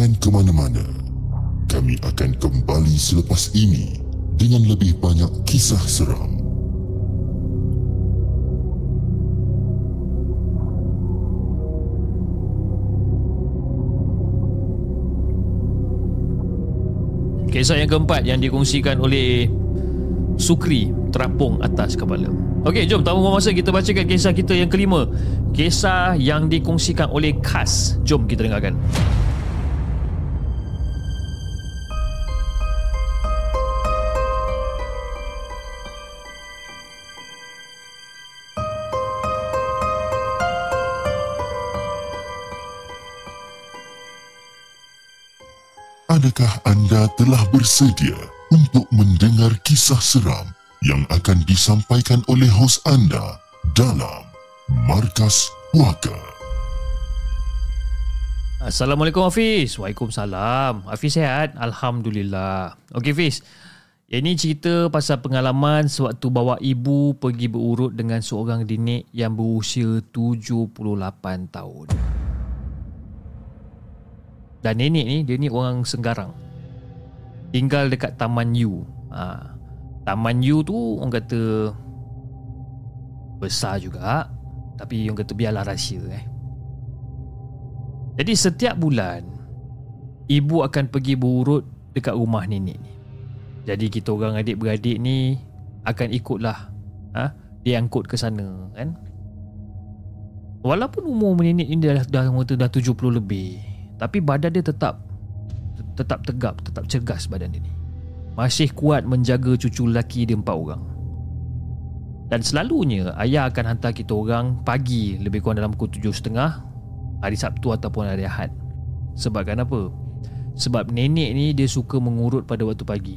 Jangan ke mana-mana. Kami akan kembali selepas ini dengan lebih banyak kisah seram. Kisah yang keempat yang dikongsikan oleh Sukri terapung atas kepala. Okey, jom tanpa buang masa kita bacakan kisah kita yang kelima. Kisah yang dikongsikan oleh Kas. Jom kita dengarkan. Adakah anda telah bersedia untuk mendengar kisah seram yang akan disampaikan oleh hos anda dalam Markas Puaka? Assalamualaikum Hafiz. Waalaikumsalam. Hafiz sihat? Alhamdulillah. Okey Hafiz. Ini cerita pasal pengalaman sewaktu bawa ibu pergi berurut dengan seorang dinik yang berusia 78 tahun. Dan nenek ni dia ni orang Senggarang. Tinggal dekat Taman U. Ha. Taman U tu orang kata besar juga tapi orang kata biarlah rahsia eh. Jadi setiap bulan ibu akan pergi berurut dekat rumah nenek ni. Jadi kita orang adik-beradik ni akan ikutlah ha? dia angkut ke sana kan. Walaupun umur nenek ni dah, dah, dah 70 lebih tapi badan dia tetap Tetap tegap Tetap cergas badan dia ni Masih kuat menjaga cucu lelaki dia empat orang Dan selalunya ayah akan hantar kita orang pagi lebih kurang dalam pukul 7.30 hari Sabtu ataupun hari Ahad. Sebabkan apa? Sebab nenek ni dia suka mengurut pada waktu pagi.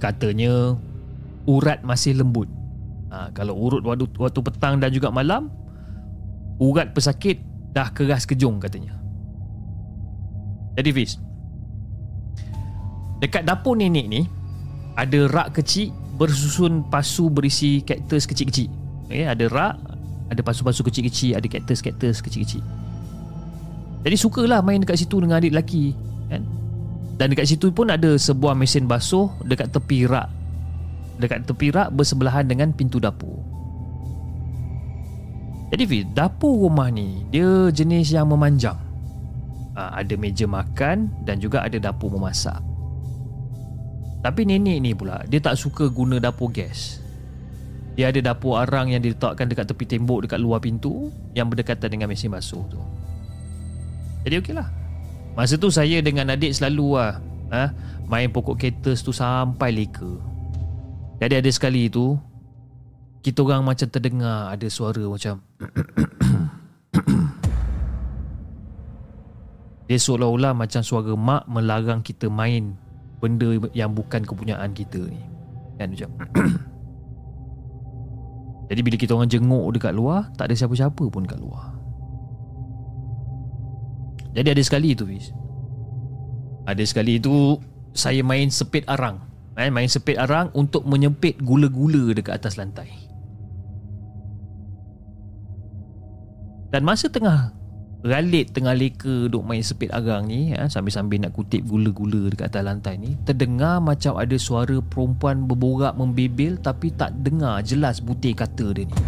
Katanya urat masih lembut. Ha, kalau urut waktu, waktu petang dan juga malam, urat pesakit dah keras kejung katanya. Jadi Fiz, dekat dapur nenek ni ada rak kecil bersusun pasu berisi kaktus kecil-kecil. Okay, ada rak, ada pasu-pasu kecil-kecil, ada kaktus-kaktus kecil-kecil. Jadi sukalah main dekat situ dengan adik lelaki kan? Dan dekat situ pun ada sebuah mesin basuh dekat tepi rak. Dekat tepi rak bersebelahan dengan pintu dapur. Jadi Fiz, dapur rumah ni dia jenis yang memanjang. Ha, ada meja makan dan juga ada dapur memasak. Tapi nenek ni pula Dia tak suka guna dapur gas Dia ada dapur arang yang diletakkan dekat tepi tembok Dekat luar pintu Yang berdekatan dengan mesin basuh tu Jadi okey lah Masa tu saya dengan adik selalu lah ha, Main pokok cactus tu sampai leka Jadi ada sekali tu Kita orang macam terdengar Ada suara macam Dia seolah-olah macam suara mak melarang kita main benda yang bukan kepunyaan kita ni. Kan macam? Jadi bila kita orang jenguk dekat luar tak ada siapa-siapa pun kat luar. Jadi ada sekali tu Fiz. Ada sekali tu saya main sepit arang. Eh, main sepit arang untuk menyempit gula-gula dekat atas lantai dan masa tengah Ralit tengah leka duk main sepit arang ni ha, Sambil-sambil nak kutip gula-gula dekat atas lantai ni Terdengar macam ada suara perempuan berborak membebel Tapi tak dengar jelas butir kata dia ni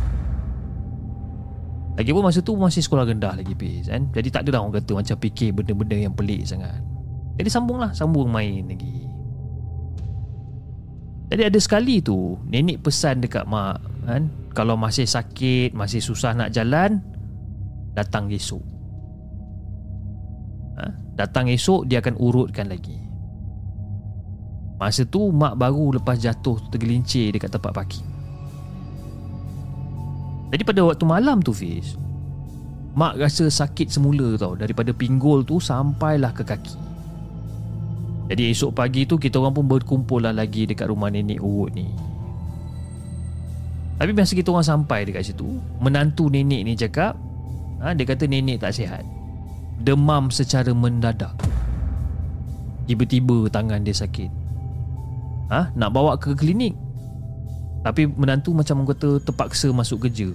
Lagipun masa tu masih sekolah rendah lagi Pis kan? Jadi tak ada lah orang kata macam fikir benda-benda yang pelik sangat Jadi sambunglah, sambung main lagi Jadi ada sekali tu Nenek pesan dekat mak kan? Kalau masih sakit, masih susah nak jalan Datang esok. Ha? Datang esok dia akan urutkan lagi. Masa tu mak baru lepas jatuh tergelincir dekat tempat parking. Jadi pada waktu malam tu Fiz Mak rasa sakit semula tau Daripada pinggul tu sampailah ke kaki. Jadi esok pagi tu kita orang pun berkumpul lah lagi dekat rumah nenek urut ni. Tapi masa kita orang sampai dekat situ Menantu nenek ni cakap ha, Dia kata nenek tak sihat demam secara mendadak. Tiba-tiba tangan dia sakit. Ha? nak bawa ke klinik. Tapi menantu macam kata terpaksa masuk kerja.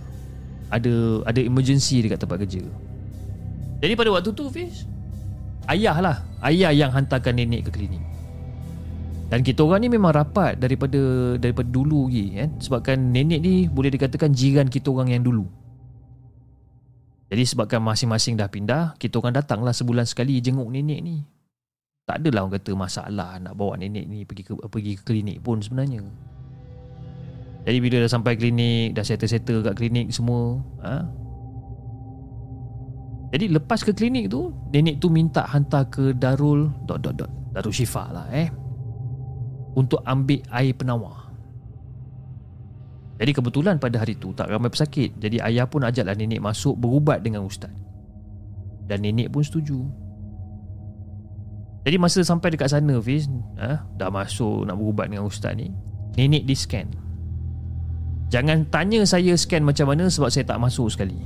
Ada ada emergency dekat tempat kerja. Jadi pada waktu tu Fiz, ayah lah, ayah yang hantarkan nenek ke klinik. Dan kita orang ni memang rapat daripada daripada dulu lagi kan sebabkan nenek ni boleh dikatakan jiran kita orang yang dulu. Jadi sebabkan masing-masing dah pindah, kita orang datanglah sebulan sekali jenguk nenek ni. Tak adalah orang kata masalah nak bawa nenek ni pergi ke pergi ke klinik pun sebenarnya. Jadi bila dah sampai klinik, dah settle-settle kat klinik semua, ha? Jadi lepas ke klinik tu, nenek tu minta hantar ke Darul dot dot dot Darul Syifa lah eh. Untuk ambil air penawar. Jadi kebetulan pada hari tu tak ramai pesakit. Jadi ayah pun ajaklah nenek masuk berubat dengan ustaz. Dan nenek pun setuju. Jadi masa sampai dekat sana Fiz ha, Dah masuk nak berubat dengan ustaz ni Nenek di scan. Jangan tanya saya scan macam mana sebab saya tak masuk sekali.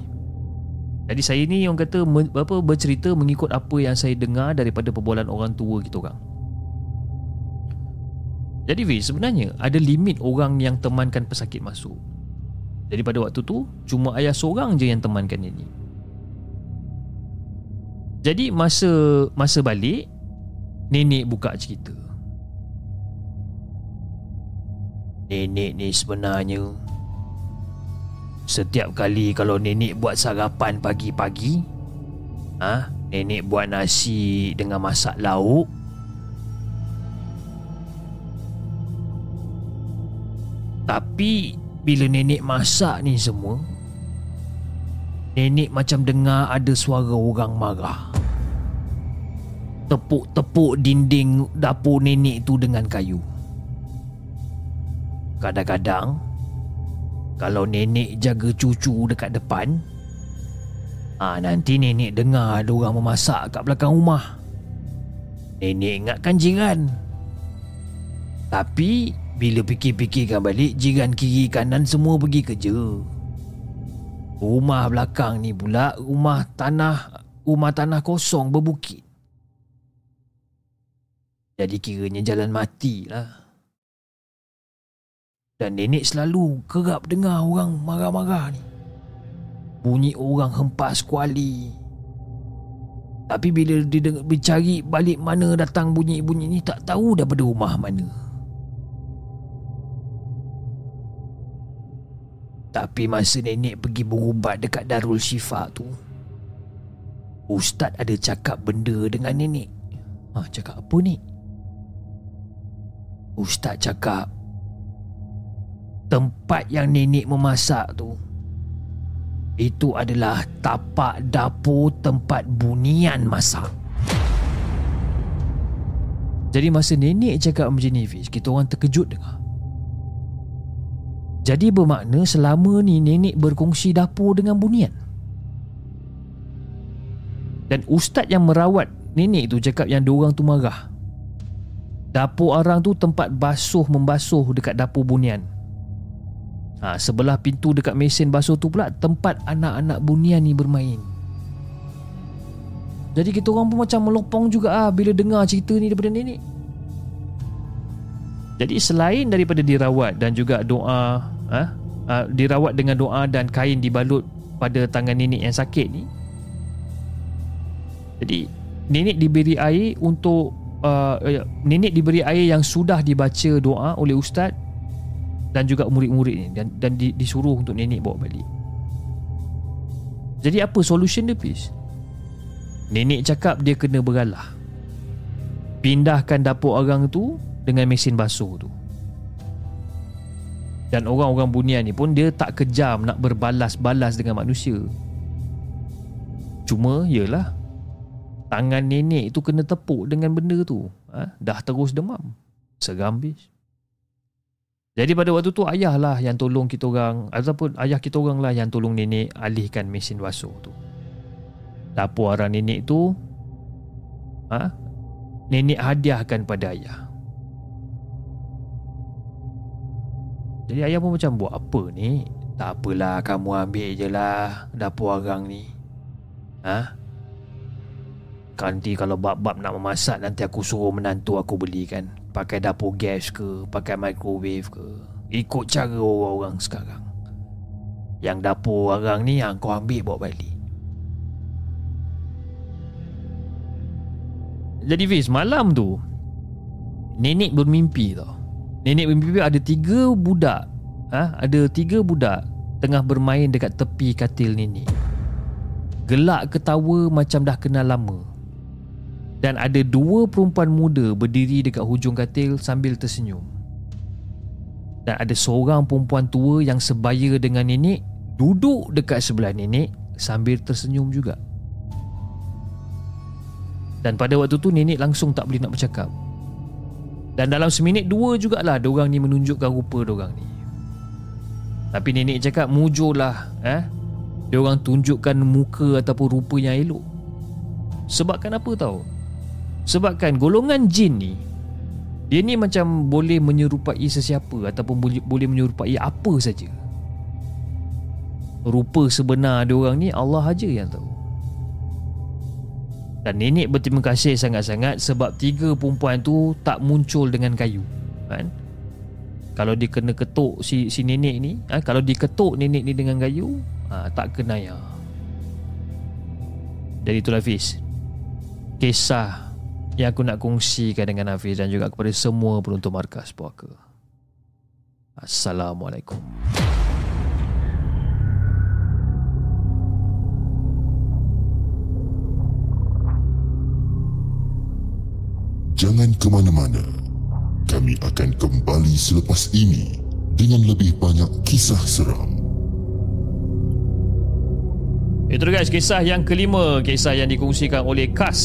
Jadi saya ni yang kata apa, bercerita mengikut apa yang saya dengar daripada perbualan orang tua kita orang jadi V sebenarnya ada limit orang yang temankan pesakit masuk. Jadi pada waktu tu cuma ayah seorang je yang temankan ini. Jadi masa masa balik nenek buka cerita. Nenek ni sebenarnya Setiap kali kalau nenek buat sarapan pagi-pagi ah, ha, Nenek buat nasi dengan masak lauk Tapi bila nenek masak ni semua Nenek macam dengar ada suara orang marah Tepuk-tepuk dinding dapur nenek tu dengan kayu Kadang-kadang Kalau nenek jaga cucu dekat depan Ah nanti nenek dengar ada orang memasak kat belakang rumah. Nenek ingatkan jiran. Tapi bila fikir-fikirkan balik jiran kiri kanan semua pergi kerja. Rumah belakang ni pula rumah tanah rumah tanah kosong berbukit. Jadi kiranya jalan mati lah. Dan nenek selalu kerap dengar orang marah-marah ni. Bunyi orang hempas kuali. Tapi bila dia dengar, cari balik mana datang bunyi-bunyi ni tak tahu daripada rumah mana. Tapi masa nenek pergi berubat dekat Darul Syifa tu Ustaz ada cakap benda dengan nenek Ha, cakap apa ni? Ustaz cakap tempat yang nenek memasak tu itu adalah tapak dapur tempat bunian masak. Jadi masa nenek cakap macam ni Fiz, kita orang terkejut dengar. Jadi bermakna selama ni nenek berkongsi dapur dengan bunian. Dan ustaz yang merawat nenek tu cakap yang diorang tu marah. Dapur orang tu tempat basuh membasuh dekat dapur bunian. Ha, sebelah pintu dekat mesin basuh tu pula tempat anak-anak bunian ni bermain. Jadi kita orang pun macam melopong juga ah bila dengar cerita ni daripada nenek. Jadi selain daripada dirawat dan juga doa, ha, ha, dirawat dengan doa dan kain dibalut pada tangan nenek yang sakit ni. Jadi nenek diberi air untuk uh, nenek diberi air yang sudah dibaca doa oleh ustaz dan juga murid-murid ni dan dan di, disuruh untuk nenek bawa balik. Jadi apa solution dia Fiz? Nenek cakap dia kena beralah. Pindahkan dapur orang tu dengan mesin basuh tu. Dan orang-orang bunian ni pun dia tak kejam nak berbalas-balas dengan manusia. Cuma yalah tangan nenek tu kena tepuk dengan benda tu. Ha? Dah terus demam. Seram bis. Jadi pada waktu tu ayah lah yang tolong kita orang ataupun ayah kita orang lah yang tolong nenek alihkan mesin basuh tu. Dapur arah nenek tu ha? nenek hadiahkan pada ayah. Jadi ayah pun macam buat apa ni? Tak apalah kamu ambil je lah dapur arang ni. Ha? Nanti kalau bab-bab nak memasak Nanti aku suruh menantu aku belikan Pakai dapur gas ke Pakai microwave ke Ikut cara orang-orang sekarang Yang dapur orang ni Yang kau ambil bawa balik Jadi Fiz malam tu Nenek bermimpi tau Nenek bermimpi ada tiga budak ha? Ada tiga budak Tengah bermain dekat tepi katil nenek Gelak ketawa macam dah kenal lama dan ada dua perempuan muda berdiri dekat hujung katil sambil tersenyum. Dan ada seorang perempuan tua yang sebaya dengan nenek duduk dekat sebelah nenek sambil tersenyum juga. Dan pada waktu tu nenek langsung tak boleh nak bercakap. Dan dalam seminit dua jugalah orang ni menunjukkan rupa orang ni. Tapi nenek cakap mujurlah eh. Dia orang tunjukkan muka ataupun rupa yang elok. Sebabkan apa tahu? Sebabkan golongan jin ni Dia ni macam boleh menyerupai sesiapa Ataupun boleh, menyerupai apa saja. Rupa sebenar dia orang ni Allah aja yang tahu Dan nenek berterima kasih sangat-sangat Sebab tiga perempuan tu tak muncul dengan kayu kan? Kalau dia kena ketuk si, si nenek ni ha? Kalau diketuk nenek ni dengan kayu ha, Tak kena ya Jadi itulah Fiz Kisah yang aku nak kongsikan dengan Hafiz dan juga kepada semua penonton markas puaka. Assalamualaikum. Jangan ke mana-mana. Kami akan kembali selepas ini dengan lebih banyak kisah seram. Itu guys kisah yang kelima Kisah yang dikongsikan oleh Kas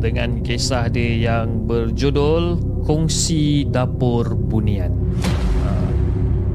dengan kisah dia yang berjudul Kongsi Dapur Bunian.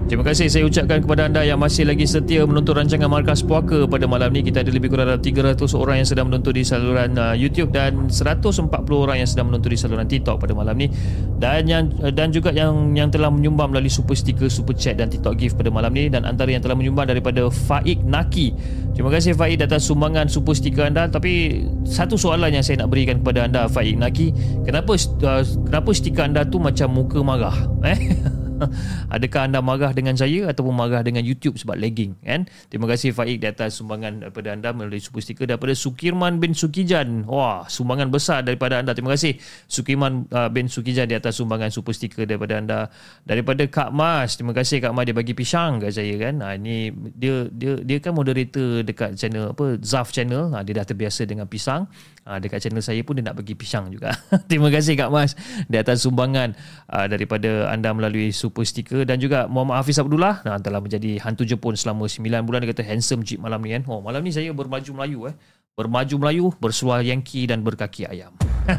Terima kasih saya ucapkan kepada anda yang masih lagi setia menonton rancangan Markas Puaka pada malam ni. Kita ada lebih kurang dalam 300 orang yang sedang menonton di saluran uh, YouTube dan 140 orang yang sedang menonton di saluran TikTok pada malam ni. Dan yang uh, dan juga yang yang telah menyumbang melalui super sticker, super chat dan TikTok gift pada malam ni dan antara yang telah menyumbang daripada Faik Naki. Terima kasih Faik atas sumbangan super sticker anda tapi satu soalan yang saya nak berikan kepada anda Faik Naki, kenapa uh, kenapa stiker anda tu macam muka marah? Eh? Adakah anda marah dengan saya ataupun marah dengan YouTube sebab lagging kan? Terima kasih Faik di atas sumbangan daripada anda melalui super sticker daripada Sukirman bin Sukijan. Wah, sumbangan besar daripada anda. Terima kasih Sukirman uh, bin Sukijan di atas sumbangan super sticker daripada anda. Daripada Kak Mas, terima kasih Kak Mas dia bagi pisang kat saya kan. Ha, ini dia dia dia kan moderator dekat channel apa Zaf channel. Ha, dia dah terbiasa dengan pisang. Ha, dekat channel saya pun dia nak bagi pisang juga. terima kasih Kak Mas di atas sumbangan uh, daripada anda melalui super sticker dan juga Muhammad Hafiz Abdullah nah, telah menjadi hantu Jepun selama 9 bulan dia kata handsome jeep malam ni kan. Oh, malam ni saya bermaju Melayu eh. Bermaju Melayu, bersuara Yankee dan berkaki ayam.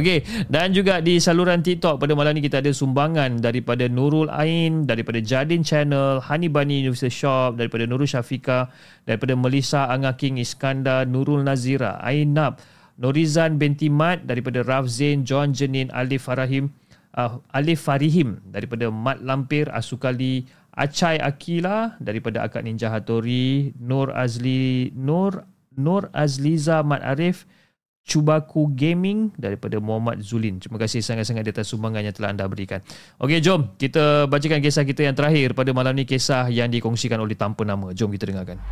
Okey, dan juga di saluran TikTok pada malam ni kita ada sumbangan daripada Nurul Ain, daripada Jadin Channel, Hani Bani University Shop, daripada Nurul Syafika, daripada Melissa Anga King Iskandar, Nurul Nazira, Ainab, Norizan binti Mat daripada Raf Zain, John Jenin, Alif Farahim, uh, Alif Farihim daripada Mat Lampir, Asukali, Acai Akila daripada Akak Ninja Hattori, Nur Azli, Nur Nur Azliza Mat Arif, Cubaku Gaming daripada Muhammad Zulin. Terima kasih sangat-sangat di atas sumbangan yang telah anda berikan. Okey, jom kita bacakan kisah kita yang terakhir pada malam ni kisah yang dikongsikan oleh tanpa nama. Jom kita dengarkan.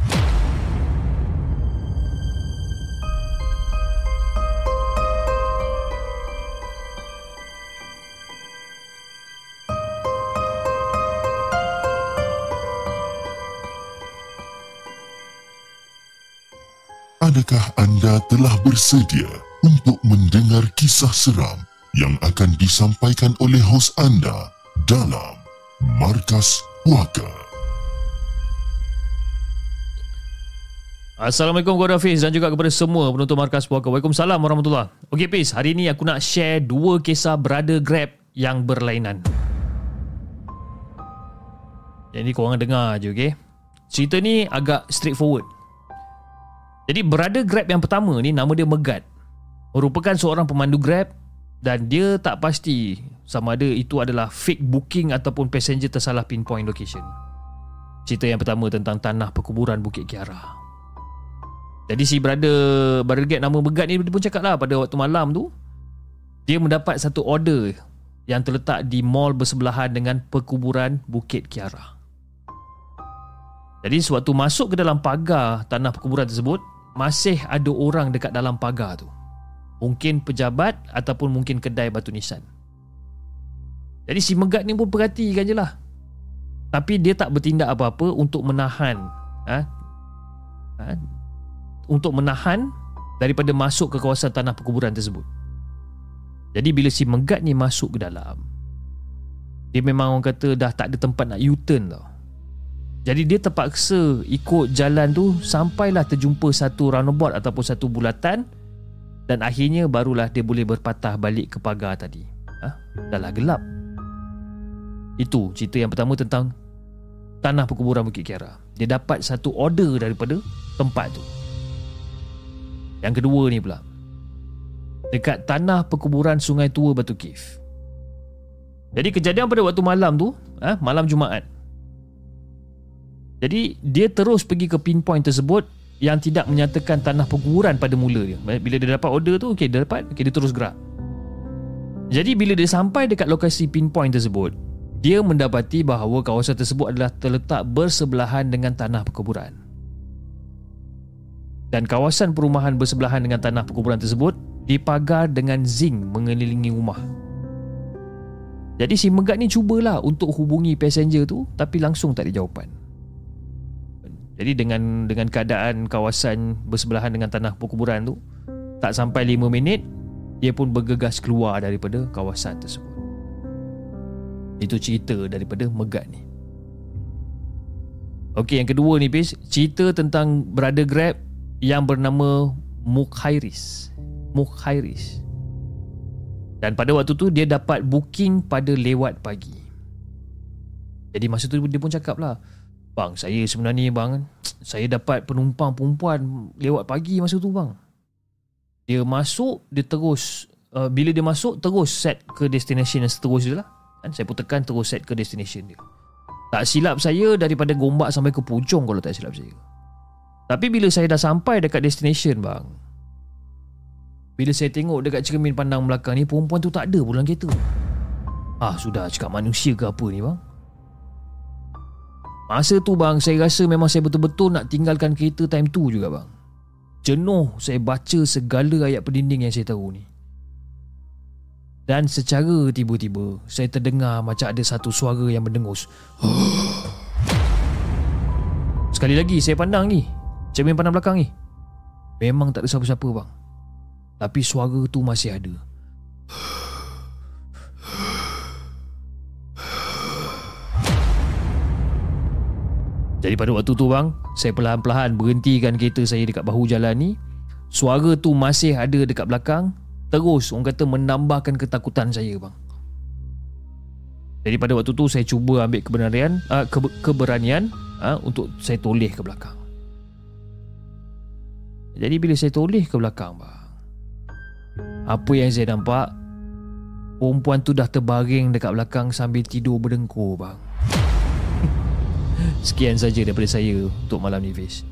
Adakah anda telah bersedia untuk mendengar kisah seram yang akan disampaikan oleh hos anda dalam Markas Puaka? Assalamualaikum kepada Hafiz dan juga kepada semua penonton Markas Puaka. Waalaikumsalam warahmatullahi Okey Hafiz, hari ini aku nak share dua kisah brother Grab yang berlainan. Ni korang dengar je, okey? Cerita ni agak straightforward. Jadi brother Grab yang pertama ni nama dia Megat. Merupakan seorang pemandu Grab dan dia tak pasti sama ada itu adalah fake booking ataupun passenger tersalah pinpoint location. Cerita yang pertama tentang tanah perkuburan Bukit Kiara. Jadi si brother brother Grab nama Megat ni dia pun cakap lah pada waktu malam tu dia mendapat satu order yang terletak di mall bersebelahan dengan perkuburan Bukit Kiara. Jadi sewaktu masuk ke dalam pagar tanah perkuburan tersebut, masih ada orang dekat dalam pagar tu. Mungkin pejabat ataupun mungkin kedai batu nisan. Jadi si Megat ni pun perhatikan je lah. Tapi dia tak bertindak apa-apa untuk menahan ha? Ha? untuk menahan daripada masuk ke kawasan tanah perkuburan tersebut. Jadi bila si Megat ni masuk ke dalam dia memang orang kata dah tak ada tempat nak U-turn tau. Jadi dia terpaksa ikut jalan tu sampailah terjumpa satu roundabout ataupun satu bulatan dan akhirnya barulah dia boleh berpatah balik ke pagar tadi. Ha? Dah lah gelap. Itu cerita yang pertama tentang tanah perkuburan Bukit Kiara. Dia dapat satu order daripada tempat tu. Yang kedua ni pula. Dekat tanah perkuburan Sungai Tua Batu Kif. Jadi kejadian pada waktu malam tu, ha? malam Jumaat. Jadi dia terus pergi ke pinpoint tersebut yang tidak menyatakan tanah perkuburan pada mula dia. Bila dia dapat order tu, okey dia dapat, okey dia terus gerak. Jadi bila dia sampai dekat lokasi pinpoint tersebut, dia mendapati bahawa kawasan tersebut adalah terletak bersebelahan dengan tanah perkuburan. Dan kawasan perumahan bersebelahan dengan tanah perkuburan tersebut dipagar dengan zinc mengelilingi rumah. Jadi si Megat ni cubalah untuk hubungi passenger tu tapi langsung tak ada jawapan. Jadi dengan dengan keadaan kawasan bersebelahan dengan tanah perkuburan tu tak sampai 5 minit dia pun bergegas keluar daripada kawasan tersebut. Itu cerita daripada Megat ni. Okey, yang kedua ni Pis, cerita tentang brother Grab yang bernama Mukhairis. Mukhairis. Dan pada waktu tu dia dapat booking pada lewat pagi. Jadi masa tu dia pun cakap lah Bang saya sebenarnya bang Saya dapat penumpang perempuan Lewat pagi masa tu bang. Dia masuk Dia terus uh, Bila dia masuk Terus set ke destination yang seterusnya lah. Kan? Saya pun tekan terus set ke destination dia. Tak silap saya Daripada Gombak sampai ke Puchong Kalau tak silap saya. Tapi bila saya dah sampai Dekat destination bang Bila saya tengok Dekat cermin pandang belakang ni Perempuan tu tak ada pulang kereta. Ah sudah cakap manusia ke apa ni bang Masa tu bang Saya rasa memang saya betul-betul Nak tinggalkan kereta time tu juga bang. Jenuh saya baca segala ayat pendinding yang saya tahu ni. Dan secara tiba-tiba Saya terdengar macam ada satu suara yang mendengus. Sekali lagi saya pandang ni. Cermin pandang belakang ni. Memang tak ada siapa-siapa bang. Tapi suara tu masih ada Jadi pada waktu tu bang Saya perlahan-lahan berhentikan kereta saya dekat bahu jalan ni. Suara tu masih ada dekat belakang. Terus orang kata menambahkan ketakutan saya bang. Jadi pada waktu tu saya cuba ambil kebenaran uh, ke, Keberanian uh, Untuk saya toleh ke belakang. Jadi bila saya toleh ke belakang bang Apa yang saya nampak? Perempuan tu dah terbaring dekat belakang sambil tidur berdengkur bang Sekian saja daripada saya untuk malam ni Fiz.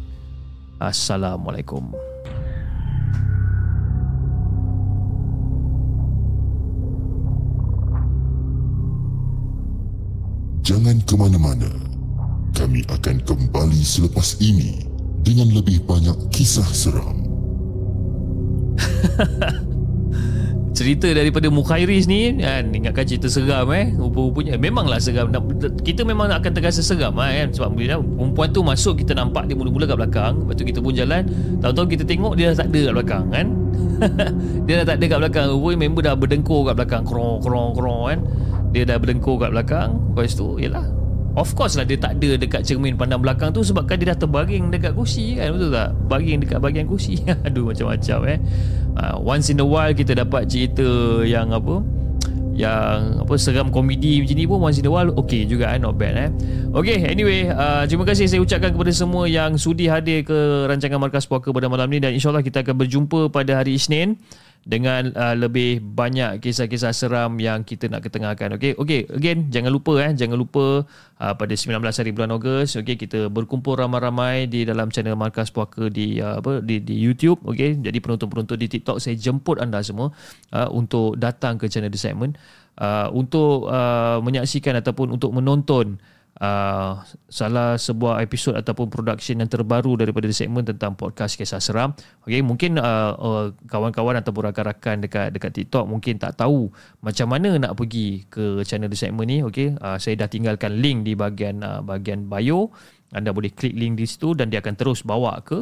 Assalamualaikum. Jangan ke mana-mana. Kami akan kembali selepas ini dengan lebih banyak kisah seram. Cerita daripada Mukhairis ni kan ingatkan cerita seram eh. Rupa-rupanya memanglah seram. Kita memang akan terasa seram lah, kan. Sebab bila perempuan tu masuk kita nampak dia mula-mula kat belakang. Lepas tu kita pun jalan. Tahu-tahu kita tengok dia dah tak ada kat belakang kan. Dia dah tak ada kat belakang. Rupanya member dah berdengkur kat belakang. Krong krong krong kan. Dia dah berdengkur kat belakang. Lepas tu yalah Of course lah dia tak ada dekat cermin pandang belakang tu sebabkan dia dah terbaring dekat kursi kan betul tak? Baring dekat bahagian kursi. Aduh macam-macam eh. Uh, once in a while kita dapat cerita yang apa? Yang apa seram komedi macam ni pun once in a while okay juga eh not bad eh. Okay anyway uh, terima kasih saya ucapkan kepada semua yang sudi hadir ke rancangan Markas Puaka pada malam ni dan insyaAllah kita akan berjumpa pada hari Isnin dengan uh, lebih banyak kisah-kisah seram yang kita nak ketengahkan. Okey, okey, again jangan lupa eh, jangan lupa uh, pada 19 hari bulan Ogos, okey kita berkumpul ramai-ramai di dalam channel Markas Puaka di uh, apa di di YouTube, okey. Jadi penonton-penonton di TikTok saya jemput anda semua uh, untuk datang ke channel The Segment uh, untuk uh, menyaksikan ataupun untuk menonton uh, salah sebuah episod ataupun production yang terbaru daripada segmen tentang podcast kisah seram. Okey, mungkin uh, uh, kawan-kawan ataupun rakan-rakan dekat dekat TikTok mungkin tak tahu macam mana nak pergi ke channel di segmen ni. Okey, uh, saya dah tinggalkan link di bahagian uh, bahagian bio. Anda boleh klik link di situ dan dia akan terus bawa ke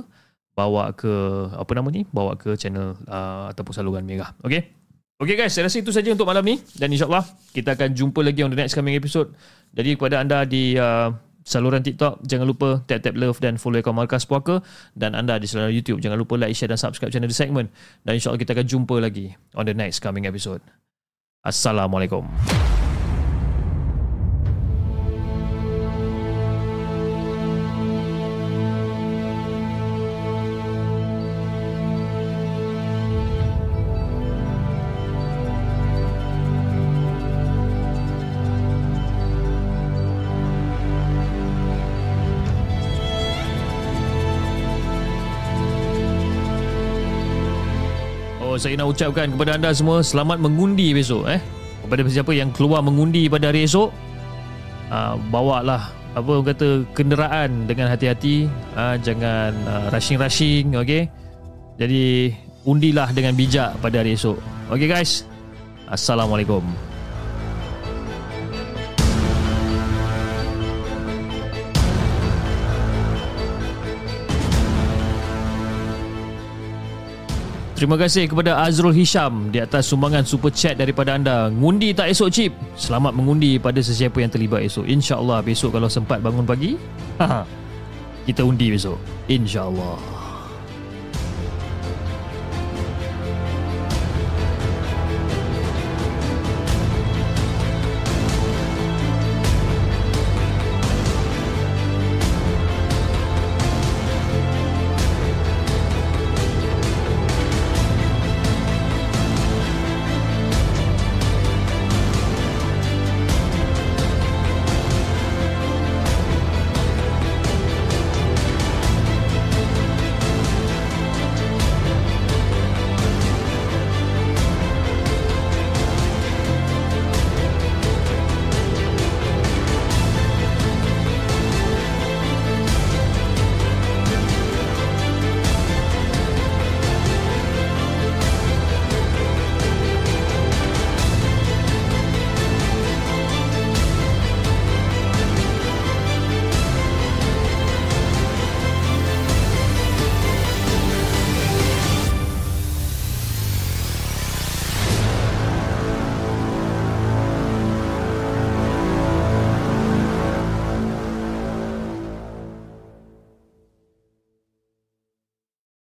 bawa ke apa nama ni? Bawa ke channel uh, ataupun saluran merah. Okey. Okay guys, saya rasa itu saja untuk malam ni dan insyaAllah kita akan jumpa lagi on the next coming episode. Jadi kepada anda di uh, saluran TikTok, jangan lupa tap-tap love dan follow akaun Markas Puaka dan anda di saluran YouTube, jangan lupa like, share dan subscribe channel The Segment dan insyaAllah kita akan jumpa lagi on the next coming episode. Assalamualaikum. Saya nak ucapkan kepada anda semua selamat mengundi besok eh. Kepada siapa yang keluar mengundi pada hari esok, uh, bawalah apa orang kata kenderaan dengan hati-hati, uh, jangan uh, rushing-rushing, okey. Jadi undilah dengan bijak pada hari esok. Okey guys. Assalamualaikum. Terima kasih kepada Azrul Hisham di atas sumbangan super chat daripada anda. Ngundi tak esok cip? Selamat mengundi pada sesiapa yang terlibat esok. InsyaAllah besok kalau sempat bangun pagi, kita undi besok. InsyaAllah.